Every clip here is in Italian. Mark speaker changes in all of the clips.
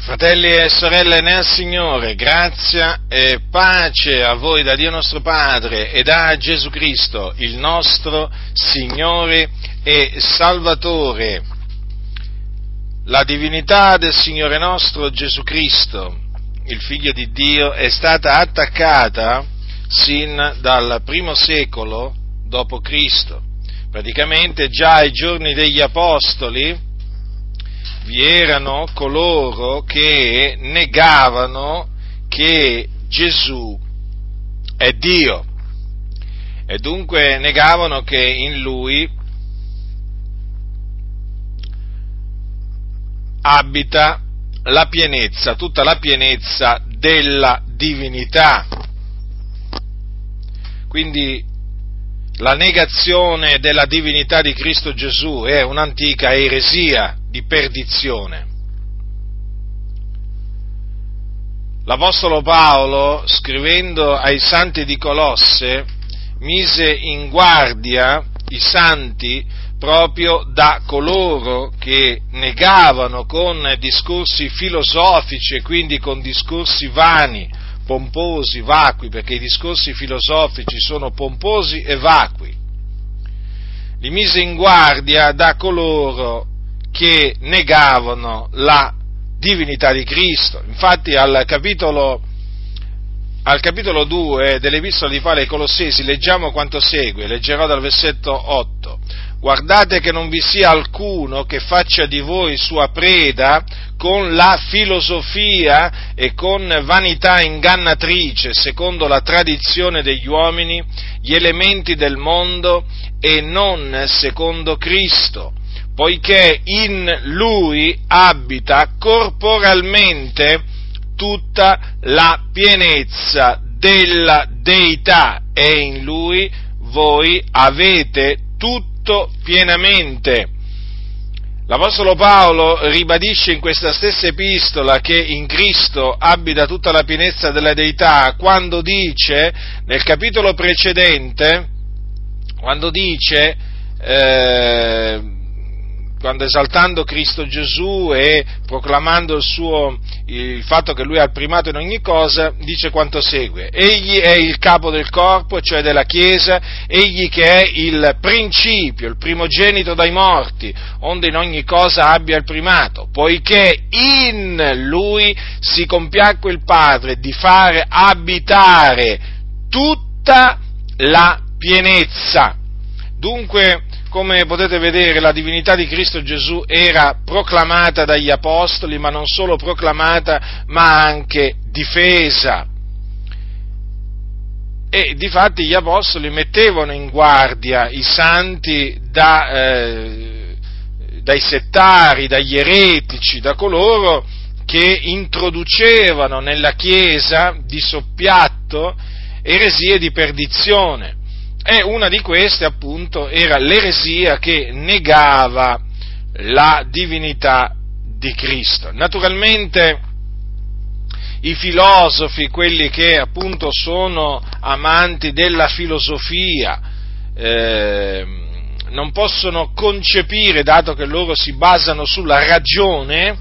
Speaker 1: Fratelli e sorelle nel Signore, grazia e pace a voi da Dio nostro Padre e da Gesù Cristo, il nostro Signore e Salvatore. La divinità del Signore nostro Gesù Cristo, il Figlio di Dio, è stata attaccata sin dal primo secolo Cristo. Praticamente già ai giorni degli Apostoli, vi erano coloro che negavano che Gesù è Dio e dunque negavano che in lui abita la pienezza, tutta la pienezza della divinità. Quindi la negazione della divinità di Cristo Gesù è un'antica eresia di perdizione. L'Apostolo Paolo, scrivendo ai santi di Colosse, mise in guardia i santi proprio da coloro che negavano con discorsi filosofici e quindi con discorsi vani, pomposi, vacui, perché i discorsi filosofici sono pomposi e vacui. Li mise in guardia da coloro che negavano la divinità di Cristo. Infatti al capitolo, al capitolo 2 dell'Epistola di Paolo ai Colossesi leggiamo quanto segue, leggerò dal versetto 8. Guardate che non vi sia alcuno che faccia di voi sua preda con la filosofia e con vanità ingannatrice, secondo la tradizione degli uomini, gli elementi del mondo e non secondo Cristo poiché in lui abita corporalmente tutta la pienezza della deità e in lui voi avete tutto pienamente. L'Apostolo Paolo ribadisce in questa stessa epistola che in Cristo abita tutta la pienezza della deità quando dice, nel capitolo precedente, quando dice, eh, quando esaltando Cristo Gesù e proclamando il, suo, il fatto che lui ha il primato in ogni cosa, dice quanto segue. Egli è il capo del corpo, cioè della Chiesa, egli che è il principio, il primogenito dai morti, onde in ogni cosa abbia il primato, poiché in lui si compiacque il Padre di fare abitare tutta la pienezza. Dunque, come potete vedere, la divinità di Cristo Gesù era proclamata dagli apostoli, ma non solo proclamata, ma anche difesa. E difatti gli apostoli mettevano in guardia i santi da, eh, dai settari, dagli eretici, da coloro che introducevano nella Chiesa di soppiatto eresie di perdizione e una di queste appunto era l'eresia che negava la divinità di Cristo. Naturalmente i filosofi, quelli che appunto sono amanti della filosofia, eh, non possono concepire, dato che loro si basano sulla ragione,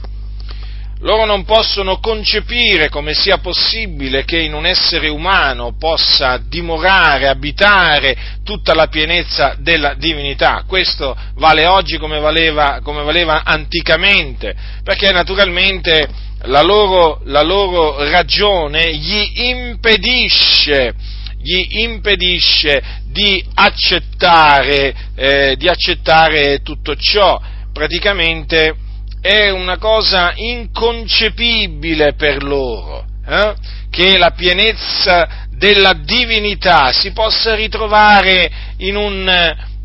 Speaker 1: loro non possono concepire come sia possibile che in un essere umano possa dimorare, abitare tutta la pienezza della divinità. Questo vale oggi come valeva, come valeva anticamente, perché naturalmente la loro, la loro ragione gli impedisce, gli impedisce di accettare, eh, di accettare tutto ciò. Praticamente è una cosa inconcepibile per loro, eh? che la pienezza della divinità si possa ritrovare in un,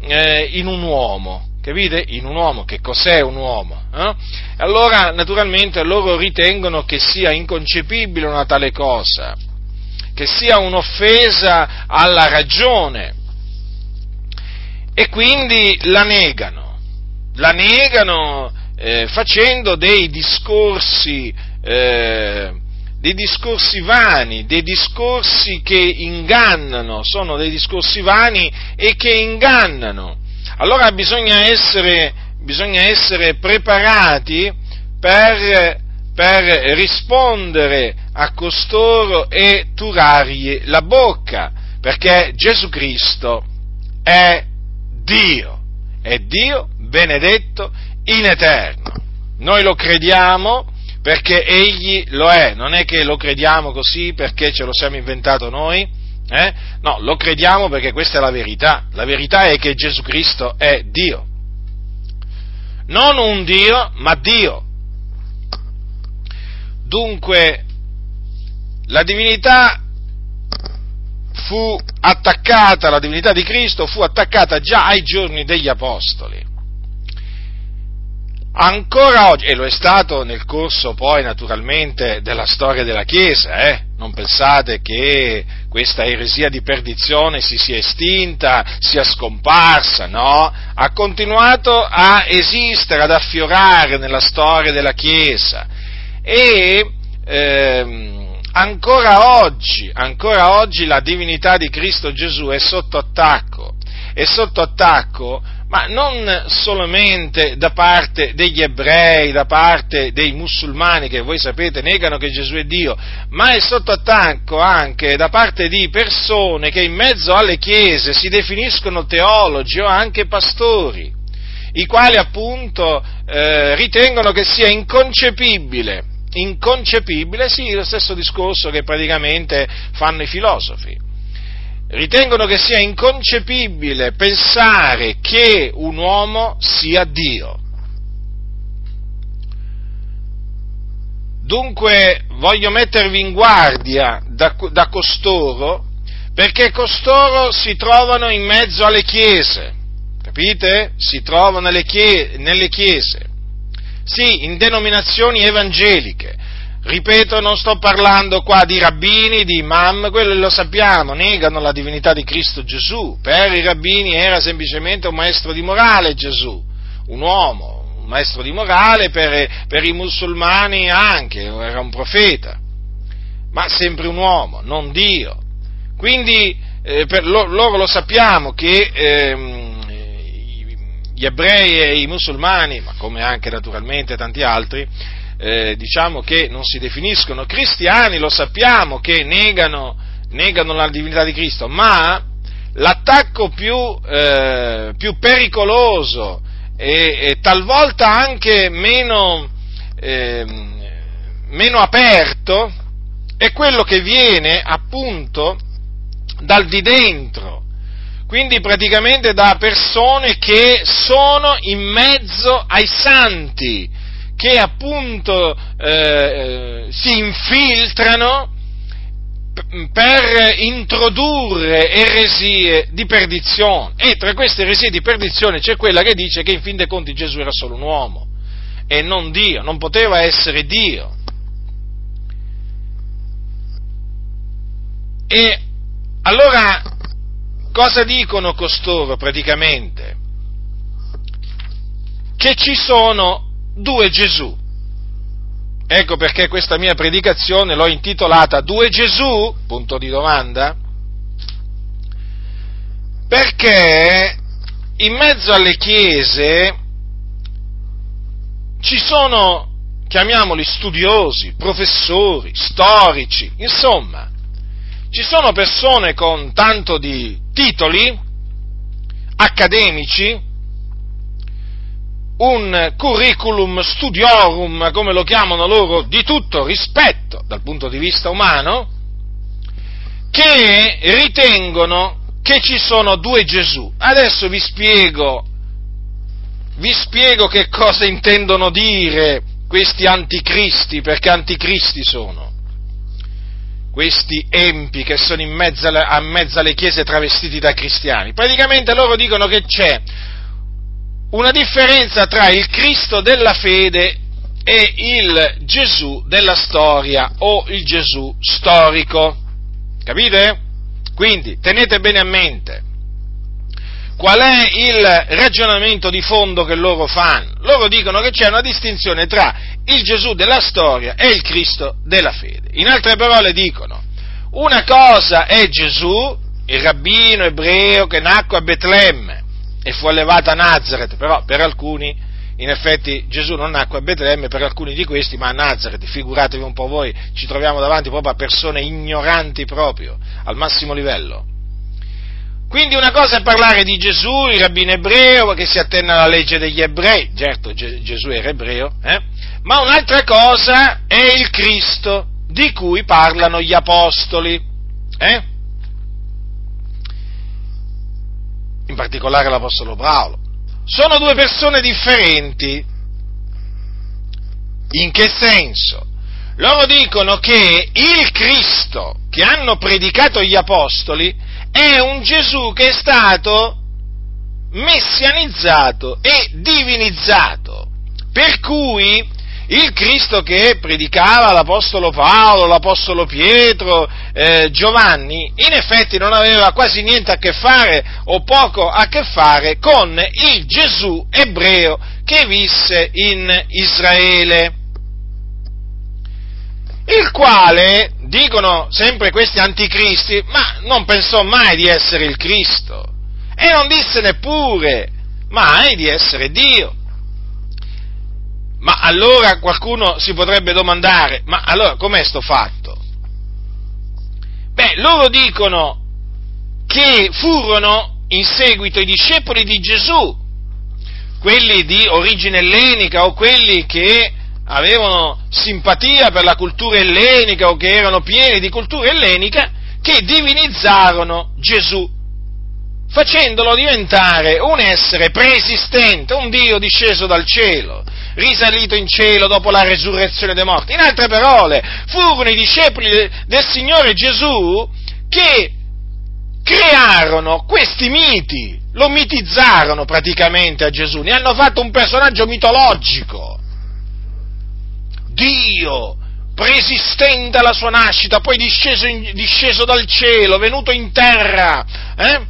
Speaker 1: eh, in un uomo. Capite? In un uomo, che cos'è un uomo? Eh? Allora, naturalmente, loro ritengono che sia inconcepibile una tale cosa, che sia un'offesa alla ragione, e quindi la negano, la negano eh, facendo dei discorsi, eh, dei discorsi vani, dei discorsi che ingannano, sono dei discorsi vani e che ingannano. Allora bisogna essere, bisogna essere preparati per per rispondere a costoro e turargli la bocca, perché Gesù Cristo è Dio, è Dio benedetto in eterno. Noi lo crediamo perché Egli lo è, non è che lo crediamo così perché ce lo siamo inventato noi, eh? no, lo crediamo perché questa è la verità. La verità è che Gesù Cristo è Dio. Non un Dio, ma Dio. Dunque, la divinità fu attaccata, la divinità di Cristo fu attaccata già ai giorni degli Apostoli. Ancora oggi, e lo è stato nel corso poi naturalmente della storia della Chiesa, eh? non pensate che questa eresia di perdizione si sia estinta, sia scomparsa, no? Ha continuato a esistere, ad affiorare nella storia della Chiesa e ehm, ancora oggi, ancora oggi la divinità di Cristo Gesù è sotto attacco, è sotto attacco ma non solamente da parte degli ebrei, da parte dei musulmani che voi sapete negano che Gesù è Dio, ma è sotto attacco anche da parte di persone che in mezzo alle chiese si definiscono teologi o anche pastori, i quali appunto eh, ritengono che sia inconcepibile, inconcepibile, sì, lo stesso discorso che praticamente fanno i filosofi ritengono che sia inconcepibile pensare che un uomo sia Dio. Dunque voglio mettervi in guardia da, da costoro, perché costoro si trovano in mezzo alle chiese, capite? Si trovano nelle chiese, sì, in denominazioni evangeliche, Ripeto, non sto parlando qua di rabbini, di imam, quello lo sappiamo, negano la divinità di Cristo Gesù. Per i rabbini era semplicemente un maestro di morale Gesù, un uomo, un maestro di morale, per, per i musulmani anche, era un profeta, ma sempre un uomo, non Dio. Quindi eh, per, lo, loro lo sappiamo che eh, gli ebrei e i musulmani, ma come anche naturalmente tanti altri, eh, diciamo che non si definiscono cristiani, lo sappiamo che negano, negano la divinità di Cristo, ma l'attacco più, eh, più pericoloso e, e, talvolta anche meno, eh, meno aperto è quello che viene appunto dal di dentro, quindi praticamente da persone che sono in mezzo ai santi, che appunto eh, eh, si infiltrano per introdurre eresie di perdizione e tra queste eresie di perdizione c'è quella che dice che in fin dei conti Gesù era solo un uomo e non Dio, non poteva essere Dio. E allora cosa dicono costoro praticamente? Che ci sono due Gesù. Ecco perché questa mia predicazione l'ho intitolata Due Gesù? Punto di domanda. Perché in mezzo alle chiese ci sono, chiamiamoli studiosi, professori, storici, insomma, ci sono persone con tanto di titoli accademici, un curriculum studiorum, come lo chiamano loro, di tutto rispetto dal punto di vista umano, che ritengono che ci sono due Gesù. Adesso vi spiego, vi spiego che cosa intendono dire questi anticristi, perché anticristi sono. Questi empi che sono in mezzo a mezzo alle chiese travestiti da cristiani. Praticamente loro dicono che c'è una differenza tra il Cristo della fede e il Gesù della storia o il Gesù storico. Capite? Quindi tenete bene a mente qual è il ragionamento di fondo che loro fanno. Loro dicono che c'è una distinzione tra il Gesù della storia e il Cristo della fede. In altre parole dicono, una cosa è Gesù, il rabbino ebreo che nacque a Betlemme, e fu allevato a Nazareth, però per alcuni in effetti Gesù non nacque a Betlemme per alcuni di questi, ma a Nazareth, figuratevi un po' voi, ci troviamo davanti proprio a persone ignoranti proprio, al massimo livello. Quindi una cosa è parlare di Gesù, il rabbino ebreo, che si attenna alla legge degli ebrei, certo Gesù era ebreo, eh? ma un'altra cosa è il Cristo, di cui parlano gli apostoli. Eh? In particolare l'Apostolo Paolo. Sono due persone differenti. In che senso? Loro dicono che il Cristo che hanno predicato gli apostoli è un Gesù che è stato messianizzato e divinizzato. Per cui il Cristo che predicava l'Apostolo Paolo, l'Apostolo Pietro, eh, Giovanni, in effetti non aveva quasi niente a che fare o poco a che fare con il Gesù ebreo che visse in Israele. Il quale, dicono sempre questi anticristi, ma non pensò mai di essere il Cristo e non disse neppure mai di essere Dio. Ma allora qualcuno si potrebbe domandare, ma allora com'è sto fatto? Beh, loro dicono che furono in seguito i discepoli di Gesù, quelli di origine ellenica o quelli che avevano simpatia per la cultura ellenica o che erano pieni di cultura ellenica, che divinizzarono Gesù, facendolo diventare un essere preesistente, un Dio disceso dal cielo, risalito in cielo dopo la resurrezione dei morti. In altre parole, furono i discepoli del Signore Gesù che crearono questi miti, lo mitizzarono praticamente a Gesù, ne hanno fatto un personaggio mitologico. Dio, preesistente alla sua nascita, poi disceso, in, disceso dal cielo, venuto in terra, eh?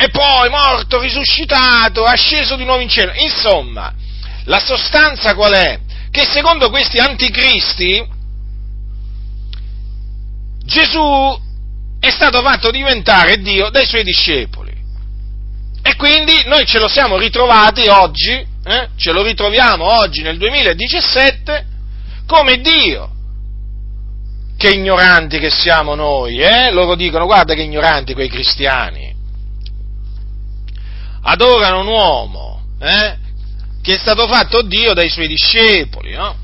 Speaker 1: e poi morto, risuscitato, asceso di nuovo in cielo. Insomma, la sostanza qual è? Che secondo questi anticristi Gesù è stato fatto diventare Dio dai suoi discepoli. E quindi noi ce lo siamo ritrovati oggi, eh? ce lo ritroviamo oggi nel 2017 come Dio. Che ignoranti che siamo noi, eh? Loro dicono, guarda che ignoranti quei cristiani. Adorano un uomo, eh? Che è stato fatto Dio dai suoi discepoli, no?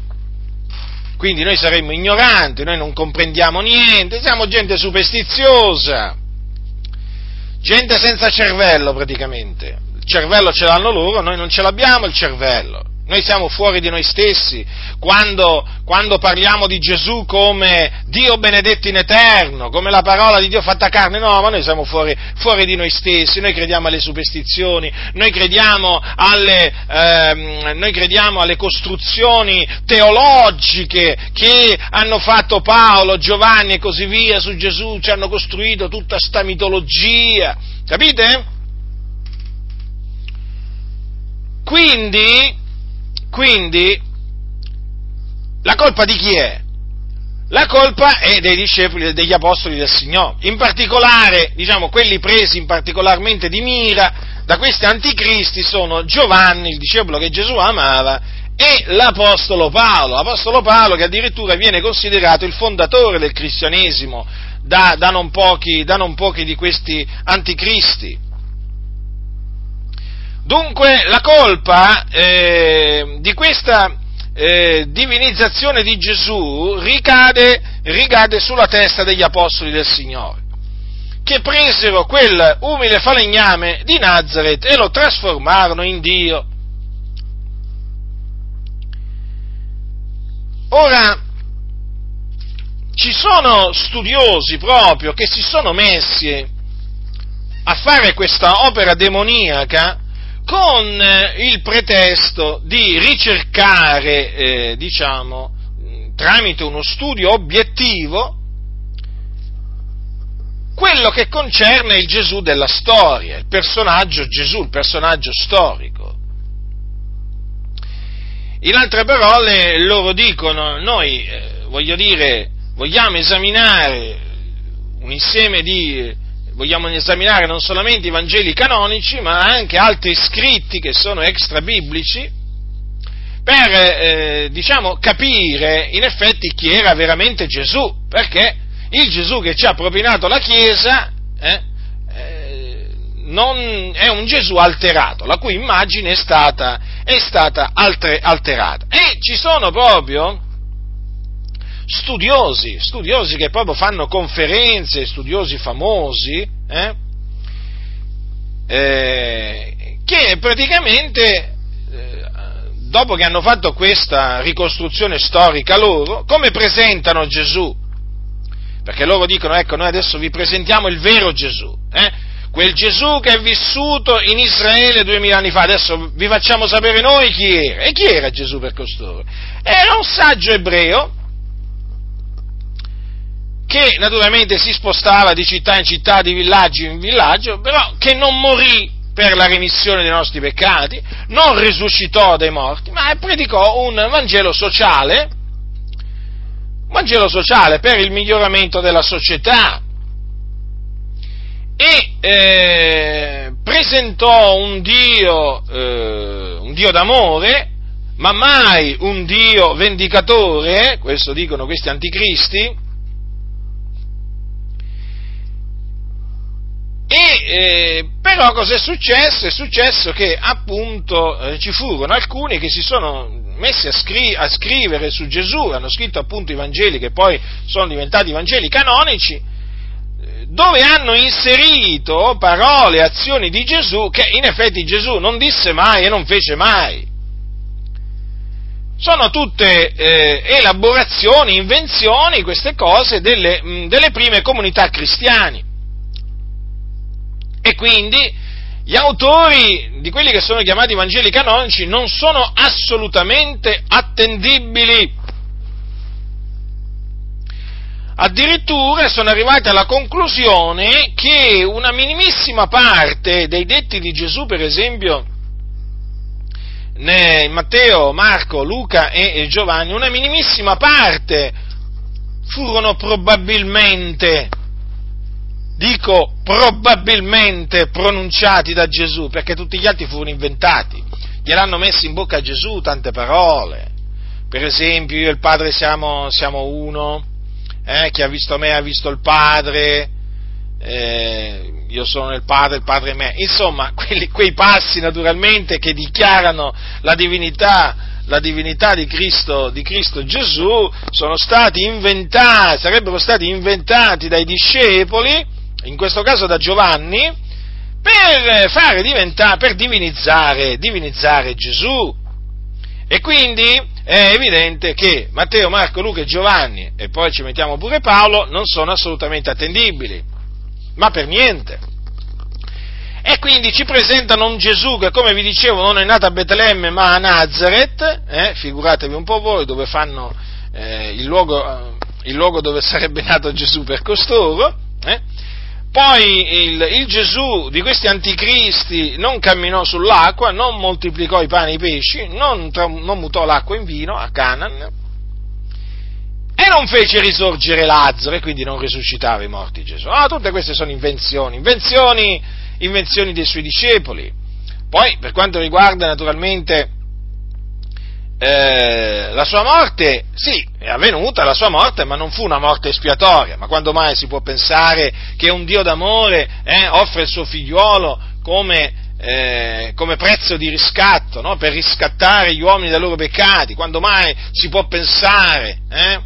Speaker 1: Quindi noi saremmo ignoranti, noi non comprendiamo niente, siamo gente superstiziosa, gente senza cervello praticamente. Il cervello ce l'hanno loro, noi non ce l'abbiamo il cervello. Noi siamo fuori di noi stessi. Quando, quando, parliamo di Gesù come Dio benedetto in eterno, come la parola di Dio fatta carne, no, ma noi siamo fuori, fuori di noi stessi, noi crediamo alle superstizioni, noi crediamo alle, ehm, noi crediamo alle costruzioni teologiche che hanno fatto Paolo, Giovanni e così via su Gesù, ci hanno costruito tutta sta mitologia, capite? Quindi, quindi, la colpa di chi è? La colpa è dei discepoli, degli apostoli del Signore, in particolare, diciamo, quelli presi particolarmente di mira da questi anticristi sono Giovanni, il discepolo che Gesù amava, e l'Apostolo Paolo, l'Apostolo Paolo che addirittura viene considerato il fondatore del cristianesimo da, da, non, pochi, da non pochi di questi anticristi. Dunque la colpa eh, di questa eh, divinizzazione di Gesù ricade, ricade sulla testa degli apostoli del Signore, che presero quel umile falegname di Nazareth e lo trasformarono in Dio. Ora, ci sono studiosi proprio che si sono messi a fare questa opera demoniaca con eh, il pretesto di ricercare, eh, diciamo, tramite uno studio obiettivo, quello che concerne il Gesù della storia, il personaggio Gesù, il personaggio storico. In altre parole, loro dicono, noi, eh, voglio dire, vogliamo esaminare un insieme di vogliamo esaminare non solamente i Vangeli canonici, ma anche altri scritti che sono extra biblici, per eh, diciamo, capire in effetti chi era veramente Gesù, perché il Gesù che ci ha propinato la Chiesa eh, eh, non, è un Gesù alterato, la cui immagine è stata, è stata alter, alterata. E ci sono proprio studiosi, studiosi che proprio fanno conferenze, studiosi famosi, eh, eh, che praticamente dopo che hanno fatto questa ricostruzione storica loro, come presentano Gesù? Perché loro dicono, ecco, noi adesso vi presentiamo il vero Gesù, eh? quel Gesù che è vissuto in Israele duemila anni fa, adesso vi facciamo sapere noi chi era. E chi era Gesù per costoro? Era un saggio ebreo che naturalmente si spostava di città in città, di villaggio in villaggio, però che non morì per la remissione dei nostri peccati, non risuscitò dai morti, ma predicò un Vangelo sociale, un Vangelo sociale per il miglioramento della società. E eh, presentò un Dio, eh, un Dio d'amore, ma mai un Dio vendicatore, questo dicono questi anticristi, E eh, però cosa è successo? È successo che appunto eh, ci furono alcuni che si sono messi a, scri- a, scrivere su Gesù, hanno scritto appunto i Vangeli che poi sono diventati Vangeli canonici, dove hanno inserito parole azioni di Gesù che in effetti Gesù non disse mai e non fece mai. Sono tutte eh, elaborazioni, invenzioni, queste cose delle, mh, delle prime comunità cristiane. E quindi gli autori di quelli che sono chiamati Vangeli canonici non sono assolutamente attendibili. Addirittura sono arrivati alla conclusione che una minimissima parte dei detti di Gesù, per esempio, in Matteo, Marco, Luca e Giovanni, una minimissima parte furono probabilmente dico probabilmente pronunciati da Gesù, perché tutti gli altri furono inventati, gliel'hanno messo in bocca a Gesù tante parole, per esempio io e il Padre siamo, siamo uno, eh, chi ha visto me ha visto il Padre, eh, io sono il Padre, il Padre è me, insomma quelli, quei passi naturalmente che dichiarano la divinità la divinità di Cristo, di Cristo, Gesù sono stati inventati, sarebbero stati inventati dai discepoli in questo caso da Giovanni, per fare diventare, per divinizzare, divinizzare Gesù. E quindi è evidente che Matteo, Marco, Luca e Giovanni, e poi ci mettiamo pure Paolo, non sono assolutamente attendibili, ma per niente. E quindi ci presentano un Gesù che, come vi dicevo, non è nato a Betlemme ma a Nazareth, eh, figuratevi un po' voi dove fanno eh, il, luogo, il, luogo, dove sarebbe nato Gesù per costoro, eh, poi il, il, Gesù di questi anticristi non camminò sull'acqua, non moltiplicò i pani e i pesci, non, non mutò l'acqua in vino a Canaan e non fece risorgere Lazzaro e quindi non risuscitava i morti Gesù. Ah, tutte queste sono invenzioni, invenzioni, invenzioni dei suoi discepoli. Poi, per quanto riguarda naturalmente eh, la sua morte, sì, è avvenuta la sua morte, ma non fu una morte espiatoria. Ma quando mai si può pensare che un Dio d'amore eh, offre il suo figliuolo come, eh, come prezzo di riscatto, no? per riscattare gli uomini dai loro peccati? Quando mai si può pensare eh,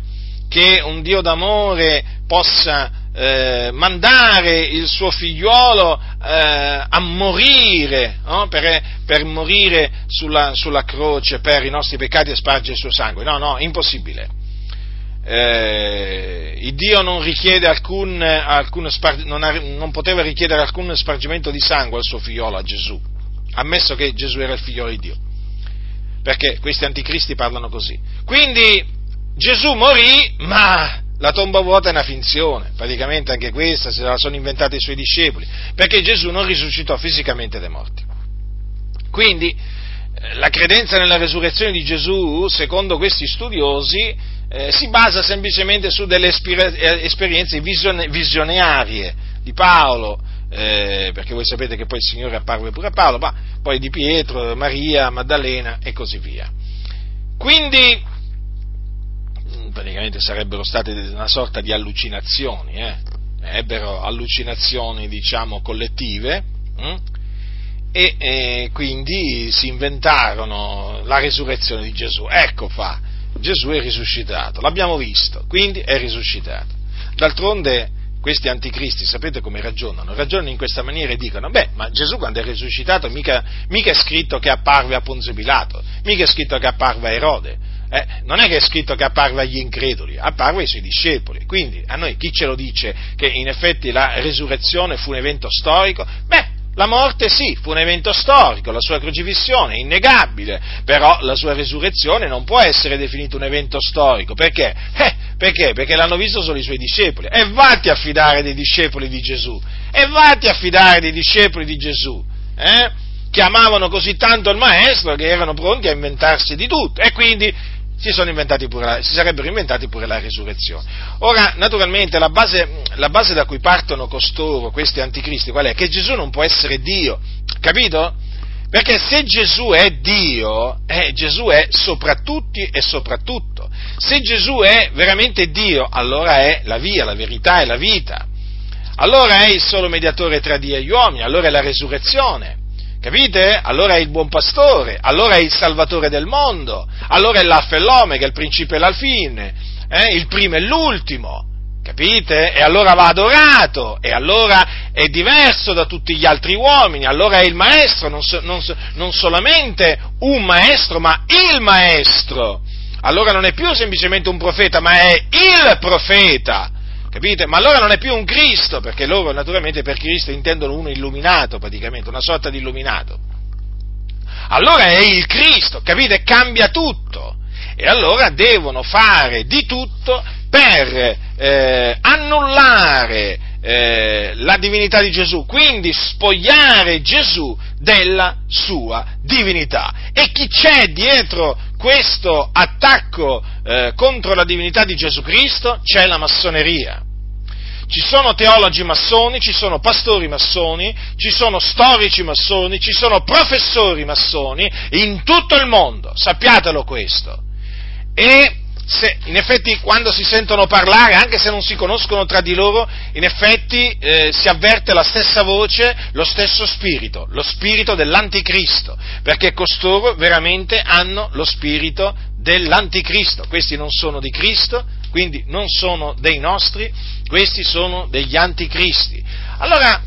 Speaker 1: che un Dio d'amore possa eh, mandare il suo figliuolo eh, a morire, no? per, per, morire sulla, sulla, croce per i nostri peccati e spargere il suo sangue. No, no, impossibile. Eh, il Dio non, alcun, alcun spar- non, ha, non poteva richiedere alcun spargimento di sangue al suo figliolo, a Gesù, ammesso che Gesù era il figliolo di Dio. Perché questi anticristi parlano così. Quindi Gesù morì, ma la tomba vuota è una finzione, praticamente anche questa se la sono inventata i suoi discepoli, perché Gesù non risuscitò fisicamente dai morti. Quindi eh, la credenza nella resurrezione di Gesù, secondo questi studiosi, eh, si basa semplicemente su delle eh, esperienze visionarie di Paolo, eh, perché voi sapete che poi il Signore apparve pure a Paolo, ma poi di Pietro, Maria, Maddalena e così via. quindi, praticamente sarebbero state una sorta di allucinazioni, eh? ebbero allucinazioni, diciamo, collettive, hm? e eh, quindi si inventarono la risurrezione di Gesù. Ecco fa, Gesù è risuscitato, l'abbiamo visto, quindi è risuscitato. D'altronde questi anticristi, sapete come ragionano? Ragionano in questa maniera e dicono, beh, ma Gesù quando è risuscitato mica, mica è scritto che apparve a Ponzio Pilato, mica è scritto che apparve a Erode, eh, non è che è scritto che apparve agli increduli, apparve ai suoi discepoli. Quindi a noi chi ce lo dice che in effetti la resurrezione fu un evento storico? Beh, la morte sì, fu un evento storico, la sua crocifissione è innegabile, però la sua resurrezione non può essere definita un evento storico, perché? Eh, perché? Perché l'hanno visto solo i suoi discepoli. E vatti a fidare dei discepoli di Gesù, e vatti a fidare dei discepoli di Gesù, eh? che così tanto il Maestro che erano pronti a inventarsi di tutto, e quindi si, la, si, sarebbero inventati pure la risurrezione. Ora, naturalmente, la base, la base, da cui partono costoro, questi anticristi, qual è? Che Gesù non può essere Dio, capito? Perché se Gesù è Dio, eh, Gesù è sopra tutti e soprattutto. Se Gesù è veramente Dio, allora è la via, la verità e la vita. Allora è il solo mediatore tra Dio e gli uomini, allora è la resurrezione. Capite? Allora è il buon pastore, allora è il salvatore del mondo, allora è l'alfa e l'omega, il principio e l'alfine, eh? il primo e l'ultimo. Capite? E allora va adorato, e allora è diverso da tutti gli altri uomini, allora è il maestro, non, so, non, so, non solamente un maestro, ma il maestro. Allora non è più semplicemente un profeta, ma è il profeta. Capite? Ma allora non è più un Cristo, perché loro naturalmente per Cristo intendono uno illuminato praticamente, una sorta di illuminato. Allora è il Cristo, capite? Cambia tutto. E allora devono fare di tutto per eh, annullare eh, la divinità di Gesù, quindi spogliare Gesù della sua divinità. E chi c'è dietro questo attacco eh, contro la divinità di Gesù Cristo? C'è la massoneria. Ci sono teologi massoni, ci sono pastori massoni, ci sono storici massoni, ci sono professori massoni in tutto il mondo, sappiatelo questo. E se, in effetti quando si sentono parlare, anche se non si conoscono tra di loro, in effetti eh, si avverte la stessa voce, lo stesso spirito, lo spirito dell'anticristo, perché costoro veramente hanno lo spirito dell'anticristo, questi non sono di Cristo, quindi non sono dei nostri, questi sono degli anticristi. Allora,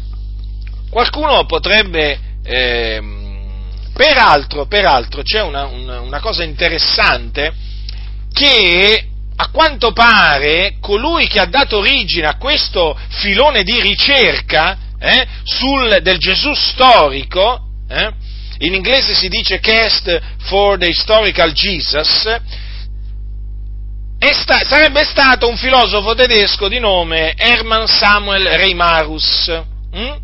Speaker 1: qualcuno potrebbe... Eh, peraltro, peraltro, c'è una, una, una cosa interessante che a quanto pare colui che ha dato origine a questo filone di ricerca eh, sul, del Gesù storico, eh, in inglese si dice cast for the historical Jesus, sta, sarebbe stato un filosofo tedesco di nome Hermann Samuel Reimarus, hm?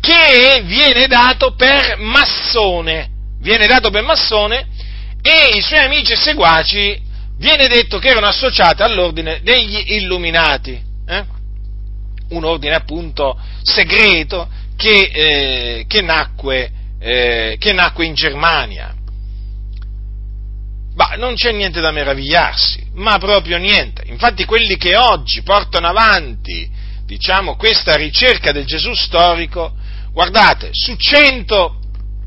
Speaker 1: che viene dato per massone, viene dato per massone e i suoi amici e seguaci viene detto che erano associati all'ordine degli illuminati, eh? un ordine appunto segreto che, eh, che, nacque, eh, che nacque in Germania. Ma non c'è niente da meravigliarsi, ma proprio niente. Infatti quelli che oggi portano avanti, diciamo, questa ricerca del Gesù storico, guardate, su cento,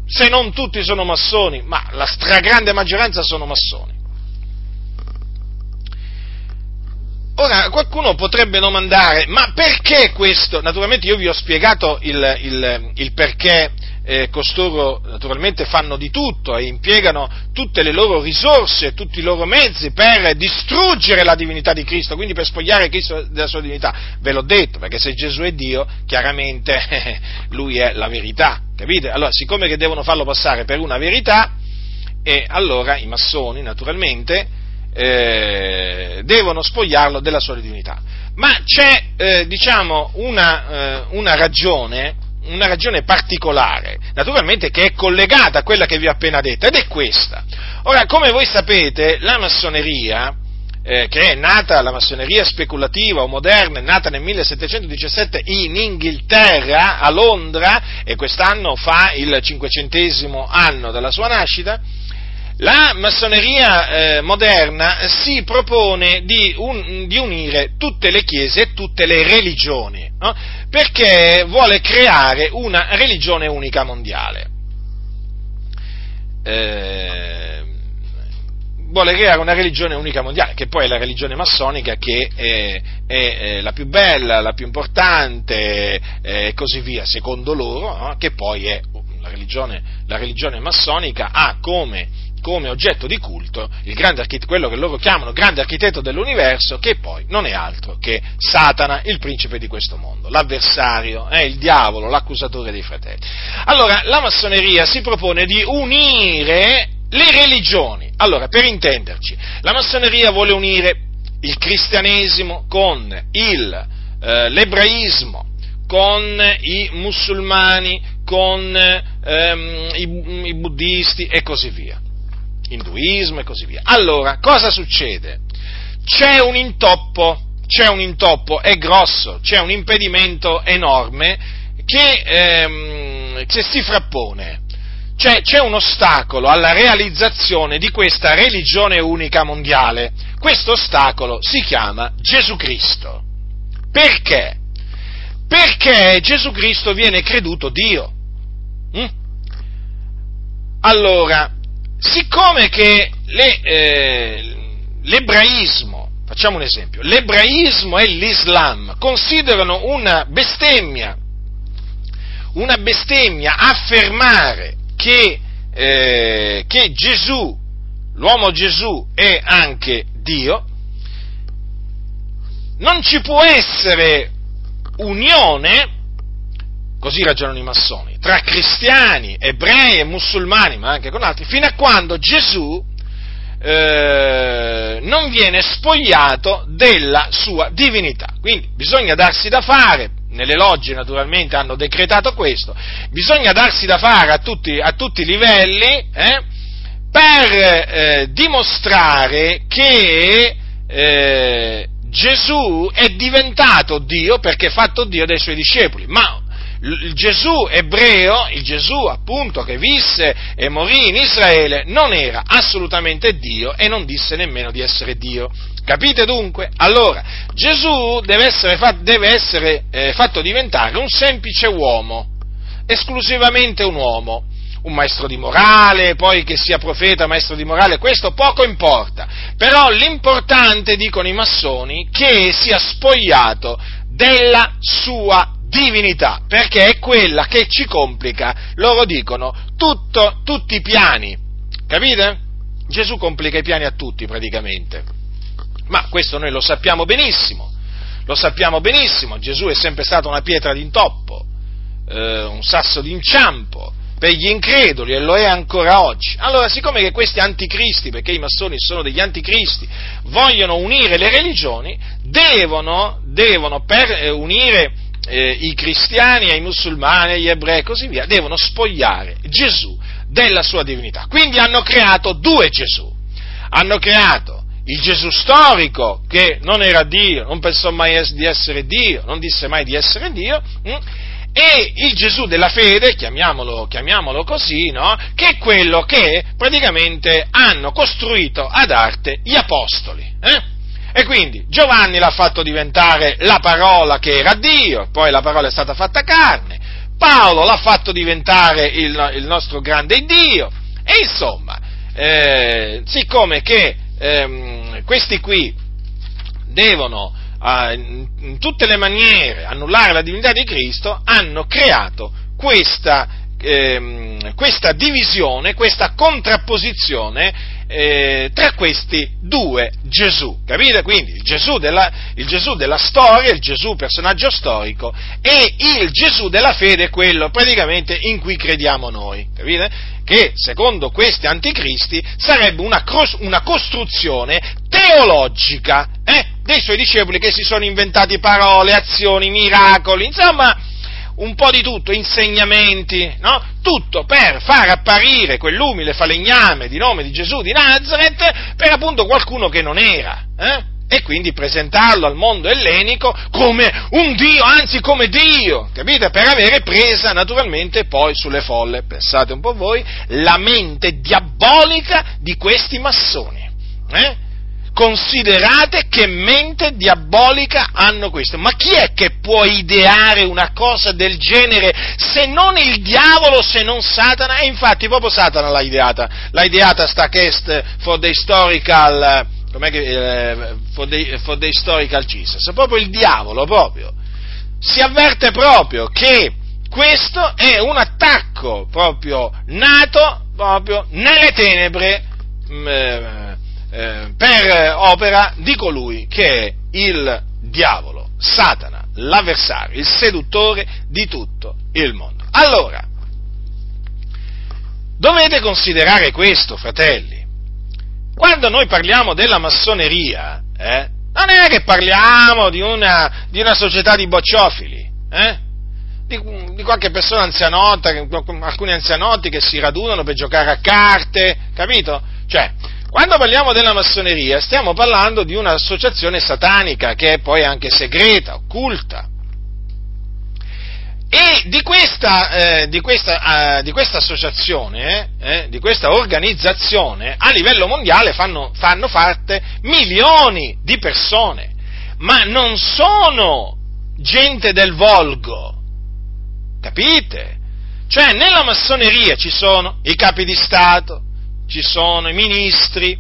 Speaker 1: se non tutti sono massoni, ma la stragrande maggioranza sono massoni. Ora, qualcuno potrebbe domandare, ma perché questo? Naturalmente io vi ho spiegato il, il, il perché eh, costoro naturalmente fanno di tutto e impiegano tutte le loro risorse, tutti i loro mezzi per distruggere la divinità di Cristo, quindi per spogliare Cristo della sua divinità. Ve l'ho detto, perché se Gesù è Dio, chiaramente lui è la verità, capite? Allora, siccome che devono farlo passare per una verità, e allora i massoni, naturalmente, eh, devono spogliarlo della sua divinità. Ma c'è, eh, diciamo, una, eh, una, ragione, una ragione particolare, naturalmente che è collegata a quella che vi ho appena detto, ed è questa. Ora, come voi sapete, la massoneria, eh, che è nata, la massoneria speculativa o moderna, è nata nel 1717 in Inghilterra, a Londra, e quest'anno fa il cinquecentesimo anno della sua nascita, La massoneria eh, moderna si propone di, un, di, unire tutte le chiese e tutte le religioni, no? perché vuole creare una religione unica mondiale. Eh, vuole creare una religione unica mondiale, che poi è la religione massonica che è, è, è la più bella, la più importante e così via, secondo loro, no? che poi è la religione, la religione massonica ha come come oggetto di culto quello che loro chiamano grande architetto dell'universo, che poi non è altro che Satana, il principe di questo mondo, l'avversario, eh, il diavolo, l'accusatore dei fratelli. Allora, la massoneria si propone di unire le religioni. Allora, per intenderci, la massoneria vuole unire il cristianesimo con il, eh, l'ebraismo, con i musulmani, con ehm, i, i buddisti e così via induismo e così via. Allora, cosa succede? C'è un intoppo, c'è un intoppo, è grosso, c'è un impedimento enorme che, ehm, si frappone. Cioè, c'è un ostacolo alla realizzazione di questa religione unica mondiale. Questo ostacolo si chiama Gesù Cristo. Perché? Perché Gesù Cristo viene creduto Dio. Mm? Allora, siccome che le, eh, l'ebraismo, facciamo un esempio, l'ebraismo e l'Islam considerano una bestemmia, una bestemmia affermare che, eh, che Gesù, l'uomo Gesù è anche Dio, non ci può essere unione così ragionano i massoni, tra cristiani, ebrei e musulmani, ma anche con altri, fino a quando Gesù eh, non viene spogliato della sua divinità. Quindi bisogna darsi da fare, nelle logge naturalmente hanno decretato questo, bisogna darsi da fare a tutti, a tutti i livelli eh, per eh, dimostrare che eh, Gesù è diventato Dio perché è fatto Dio dai suoi discepoli, ma il Gesù ebreo, il Gesù appunto che visse e morì in Israele, non era assolutamente Dio e non disse nemmeno di essere Dio. Capite dunque? Allora, Gesù deve essere, fatto, deve essere eh, fatto diventare un semplice uomo, esclusivamente un uomo, un maestro di morale, poi che sia profeta, maestro di morale, questo poco importa. Però l'importante, dicono i massoni, che sia spogliato della sua divinità, perché è quella che ci complica, loro dicono, tutto, tutti i piani, capite? Gesù complica i piani a tutti praticamente, ma questo noi lo sappiamo benissimo, lo sappiamo benissimo, Gesù è sempre stato una pietra d'intoppo, eh, un sasso d'inciampo per gli increduli e lo è ancora oggi. Allora, siccome che questi anticristi, perché i massoni sono degli anticristi, vogliono unire le religioni, devono, devono per eh, unire eh, i cristiani, ai musulmani, agli ebrei e così via, devono spogliare Gesù della sua divinità. Quindi hanno creato due Gesù. Hanno creato il Gesù storico che non era Dio, non pensò mai di essere Dio, non disse mai di essere Dio, hm? e il Gesù della fede, chiamiamolo, chiamiamolo così, no? che è quello che praticamente hanno costruito ad arte gli apostoli. Eh? E quindi Giovanni l'ha fatto diventare la parola che era Dio, poi la parola è stata fatta carne, Paolo l'ha fatto diventare il, il nostro grande Dio, e insomma, eh, siccome che ehm, questi qui devono eh, in, tutte le maniere annullare la divinità di Cristo, hanno creato questa, ehm, questa divisione, questa contrapposizione eh, tra questi due Gesù, capite? Quindi il Gesù, della, il Gesù, della, storia, il Gesù personaggio storico e il Gesù della fede, quello praticamente in cui crediamo noi, capite? Che secondo questi anticristi sarebbe una, una costruzione teologica eh, dei suoi discepoli che si sono inventati parole, azioni, miracoli, insomma un po' di tutto, insegnamenti, no? Tutto per far apparire quell'umile falegname di nome di Gesù di Nazareth per appunto qualcuno che non era, eh? e quindi presentarlo al mondo ellenico come un Dio, anzi come Dio, capite? Per avere presa naturalmente poi sulle folle, pensate un po' voi, la mente diabolica di questi massoni. Eh? Considerate che mente diabolica hanno questo. Ma chi è che può ideare una cosa del genere se non il diavolo, se non Satana? E infatti proprio Satana l'ha ideata. L'ha ideata sta cast for the historical, com'è che, eh, for, the, for the historical Jesus. Proprio il diavolo, proprio. Si avverte proprio che questo è un attacco proprio nato proprio nelle tenebre. Mh, mm, eh, per opera di colui che è il diavolo, Satana, l'avversario, il seduttore di tutto il mondo. Allora, dovete considerare questo, fratelli. Quando noi parliamo della massoneria, eh, non è che parliamo di una, di una società di bocciofili, eh? di, di, qualche persona anzianotta, alcuni anzianotti che si radunano per giocare a carte, capito? Cioè, quando parliamo della massoneria stiamo parlando di un'associazione satanica che è poi anche segreta, occulta. E di questa, eh, di questa, eh, di questa associazione, eh, di questa organizzazione, a livello mondiale fanno, fanno parte milioni di persone, ma non sono gente del volgo, capite? Cioè nella massoneria ci sono i capi di Stato, ci sono i ministri,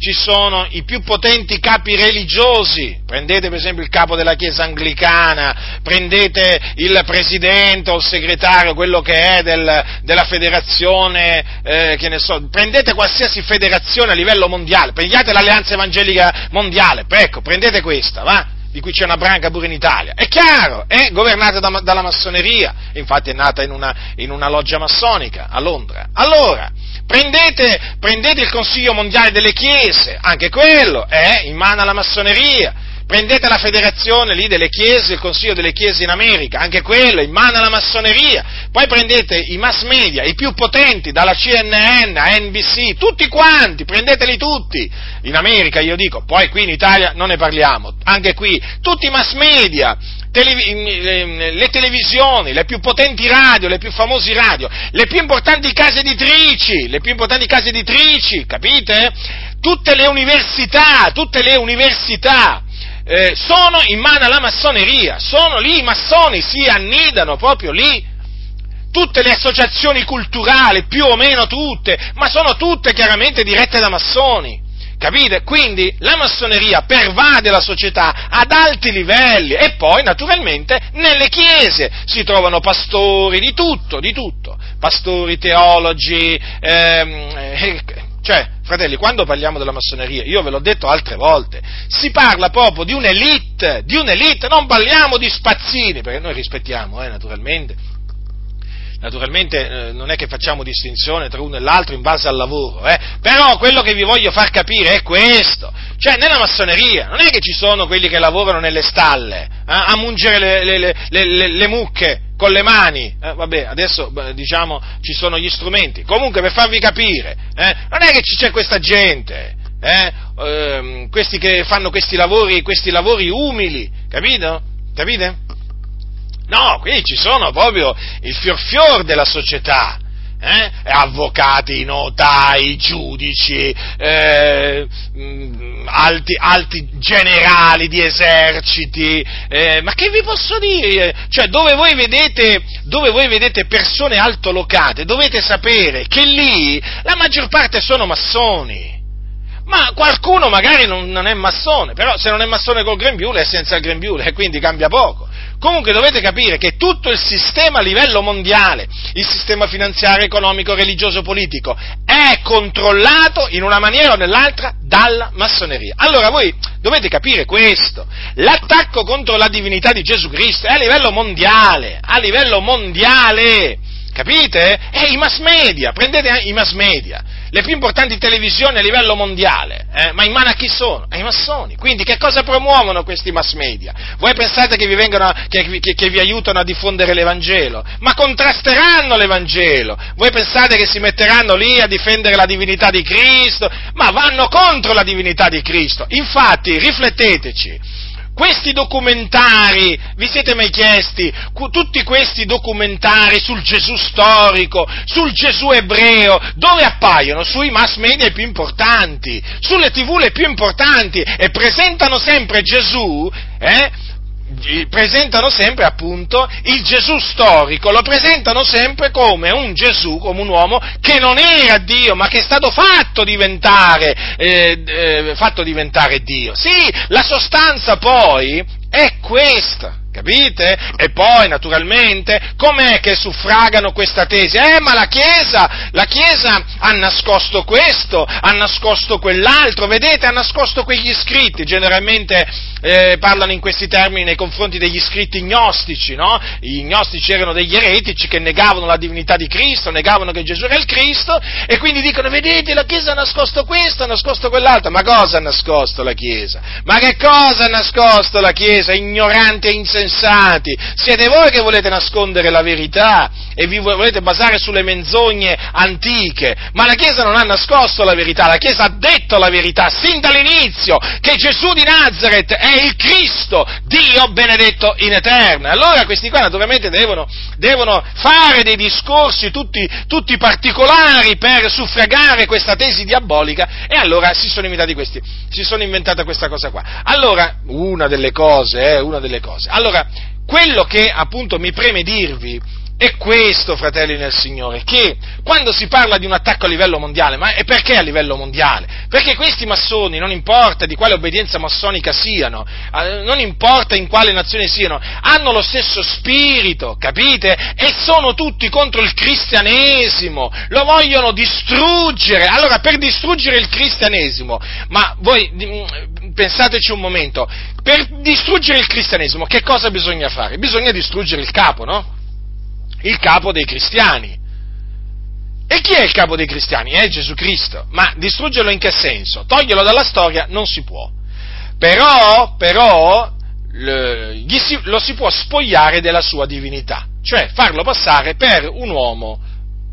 Speaker 1: ci sono i più potenti capi religiosi, prendete per esempio il capo della Chiesa anglicana, prendete il presidente o il segretario, quello che è del, della federazione, eh, che ne so, prendete qualsiasi federazione a livello mondiale, prendete l'Alleanza Evangelica Mondiale, ecco, prendete questa, va? Di cui c'è una branca pure in Italia. È chiaro, è governata da, dalla massoneria, infatti è nata in una, in una, loggia massonica a Londra. Allora, prendete, prendete il Consiglio Mondiale delle Chiese, anche quello è in mano alla massoneria prendete la federazione lì delle chiese, il consiglio delle chiese in America, anche quello, in mano alla massoneria, poi prendete i mass media, i più potenti, dalla CNN a NBC, tutti quanti, prendeteli tutti, in America io dico, poi qui in Italia non ne parliamo, anche qui, tutti i mass media, Televi- le televisioni, le più potenti radio, le più famose radio, le più importanti case editrici, le più importanti case editrici, capite? Tutte le università, tutte le università, eh, sono in mano alla massoneria, sono lì i massoni, si annidano proprio lì. Tutte le associazioni culturali, più o meno tutte, ma sono tutte chiaramente dirette da massoni. Capite? Quindi la massoneria pervade la società ad alti livelli e poi naturalmente nelle chiese si trovano pastori di tutto, di tutto, pastori, teologi, ehm, eh, cioè, fratelli, quando parliamo della massoneria, io ve l'ho detto altre volte, si parla proprio di un'elite, di un'elite, non parliamo di spazzini, perché noi rispettiamo, eh, naturalmente, naturalmente eh, non è che facciamo distinzione tra uno e l'altro in base al lavoro, eh? però quello che vi voglio far capire è questo, cioè nella massoneria non è che ci sono quelli che lavorano nelle stalle eh, a mungere le, le, le, le, mucche con le mani, eh, vabbè adesso diciamo ci sono gli strumenti, comunque per farvi capire, eh, non è che c'è questa gente, eh, ehm, questi che fanno questi lavori, questi lavori umili, capito? Capite? No, qui ci sono proprio il fior fior della società. Eh? avvocati, notai, giudici, eh, alti, alti, generali di eserciti, eh, ma che vi posso dire? Cioè, dove voi, vedete, dove voi vedete persone altolocate, dovete sapere che lì la maggior parte sono massoni. Ma qualcuno magari non, non è massone, però se non è massone col grembiule è senza il grembiule e quindi cambia poco. Comunque dovete capire che tutto il sistema a livello mondiale, il sistema finanziario, economico, religioso, politico, è controllato in una maniera o nell'altra dalla massoneria. Allora voi dovete capire questo. L'attacco contro la divinità di Gesù Cristo è a livello mondiale, a livello mondiale. Capite? E i mass media, prendete i mass media, le più importanti televisioni a livello mondiale, eh? ma in mano a chi sono? Ai massoni. Quindi che cosa promuovono questi mass media? Voi pensate che vi, vengono, che, che, che vi aiutano a diffondere l'Evangelo? Ma contrasteranno l'Evangelo. Voi pensate che si metteranno lì a difendere la divinità di Cristo? Ma vanno contro la divinità di Cristo. Infatti, rifletteteci questi documentari, vi siete mai chiesti, tutti questi documentari sul Gesù storico, sul Gesù ebreo, dove appaiono? Sui mass media più importanti, sulle tv le più importanti e presentano sempre Gesù, eh, presentano sempre appunto il Gesù storico, lo presentano sempre come un Gesù, come un uomo che non era Dio, ma che è stato fatto diventare, eh, eh, fatto diventare Dio. Sì, la sostanza poi è questa. Capite? E poi, naturalmente, com'è che suffragano questa tesi? Eh, ma la Chiesa, la Chiesa ha nascosto questo, ha nascosto quell'altro, vedete, ha nascosto quegli scritti, generalmente eh, parlano in questi termini nei confronti degli scritti gnostici, no? I gnostici erano degli eretici che negavano la divinità di Cristo, negavano che Gesù era il Cristo, e quindi dicono, vedete, la Chiesa ha nascosto questo, ha nascosto quell'altro, ma cosa ha nascosto la Chiesa? Ma che cosa ha nascosto la Chiesa? Ignorante e insensata insensati, siete voi che volete nascondere la verità e vi volete basare sulle menzogne antiche, ma la Chiesa non ha nascosto la verità, la Chiesa ha detto la verità sin dall'inizio, che Gesù di Nazareth è il Cristo, Dio benedetto in eterno. Allora questi qua naturalmente devono, devono fare dei discorsi tutti, tutti particolari per suffragare questa tesi diabolica e allora si sono inventati questi, si sono inventata questa cosa qua. Allora, una delle cose, eh, una delle cose. Allora, quello che appunto mi preme dirvi è questo, fratelli nel Signore, che quando si parla di un attacco a livello mondiale, ma è perché a livello mondiale? Perché questi massoni, non importa di quale obbedienza massonica siano, eh, non importa in quale nazione siano, hanno lo stesso spirito, capite? E sono tutti contro il cristianesimo, lo vogliono distruggere. Allora, per distruggere il cristianesimo, ma voi mm, pensateci un momento, per distruggere il cristianesimo che cosa bisogna fare? Bisogna distruggere il capo, no? il capo dei cristiani. E chi è il capo dei cristiani? È Gesù Cristo. Ma distruggerlo in che senso? Toglierlo dalla storia non si può. Però, però, lo si può spogliare della sua divinità, cioè farlo passare per un uomo,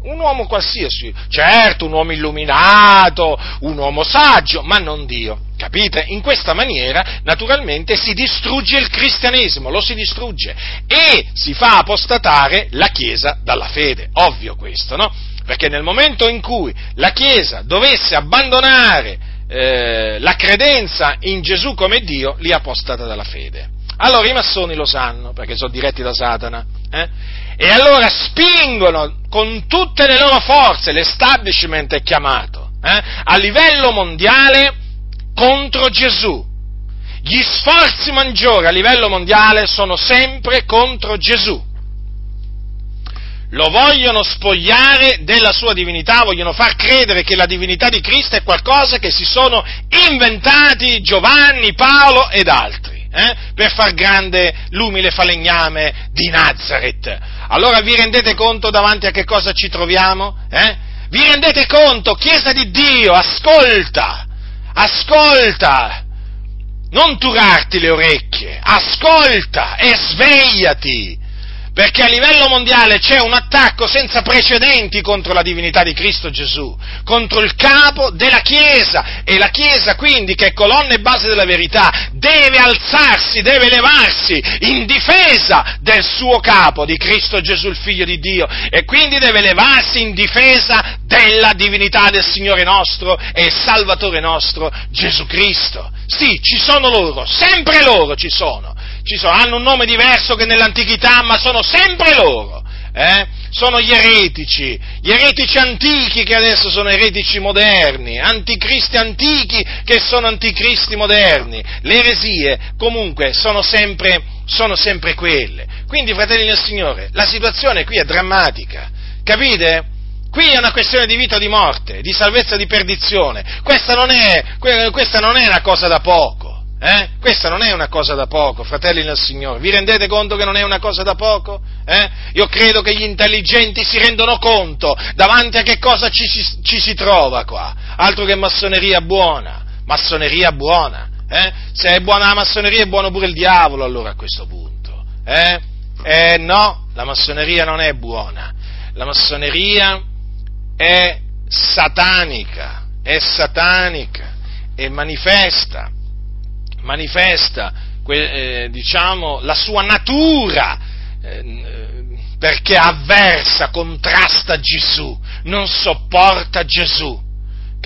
Speaker 1: un uomo qualsiasi, certo, un uomo illuminato, un uomo saggio, ma non Dio. Capite? In questa maniera, naturalmente, si distrugge il cristianesimo, lo si distrugge e si fa apostatare la Chiesa dalla fede. Ovvio questo, no? Perché nel momento in cui la Chiesa dovesse abbandonare eh, la credenza in Gesù come Dio, li apostata dalla fede. Allora i massoni lo sanno, perché sono diretti da Satana, eh? E allora spingono con tutte le loro forze, l'establishment è chiamato, eh? a livello mondiale, contro Gesù. Gli sforzi maggiori a livello mondiale sono sempre contro Gesù. Lo vogliono spogliare della sua divinità, vogliono far credere che la divinità di Cristo è qualcosa che si sono inventati Giovanni, Paolo ed altri, eh, per far grande l'umile falegname di Nazareth. Allora vi rendete conto davanti a che cosa ci troviamo? Eh? Vi rendete conto, Chiesa di Dio, ascolta! ascolta, non turarti le orecchie, ascolta e svegliati, perché a livello mondiale c'è un attacco senza precedenti contro la divinità di Cristo Gesù, contro il capo della Chiesa e la Chiesa quindi che è colonna e base della verità deve alzarsi, deve levarsi in difesa del suo capo, di Cristo Gesù il figlio di Dio e quindi deve levarsi in difesa della divinità del Signore nostro e Salvatore nostro Gesù Cristo. Sì, ci sono loro, sempre loro ci sono, ci sono, hanno un nome diverso che nell'antichità, ma sono sempre loro. Eh? Sono gli eretici, gli eretici antichi che adesso sono eretici moderni, anticristi antichi che sono anticristi moderni. Le eresie comunque sono sempre, sono sempre quelle. Quindi, fratelli del Signore, la situazione qui è drammatica, capite? Qui è una questione di vita o di morte, di salvezza o di perdizione. Questa non è, questa non è una cosa da poco. Eh? Questa non è una cosa da poco, fratelli del Signore. Vi rendete conto che non è una cosa da poco? Eh? Io credo che gli intelligenti si rendono conto davanti a che cosa ci, ci, ci si trova qua. Altro che massoneria buona. Massoneria buona. Eh? Se è buona la massoneria è buono pure il diavolo allora a questo punto. Eh? Eh no, la massoneria non è buona. La massoneria è satanica, è satanica e manifesta manifesta eh, diciamo, la sua natura, eh, perché avversa, contrasta Gesù, non sopporta Gesù.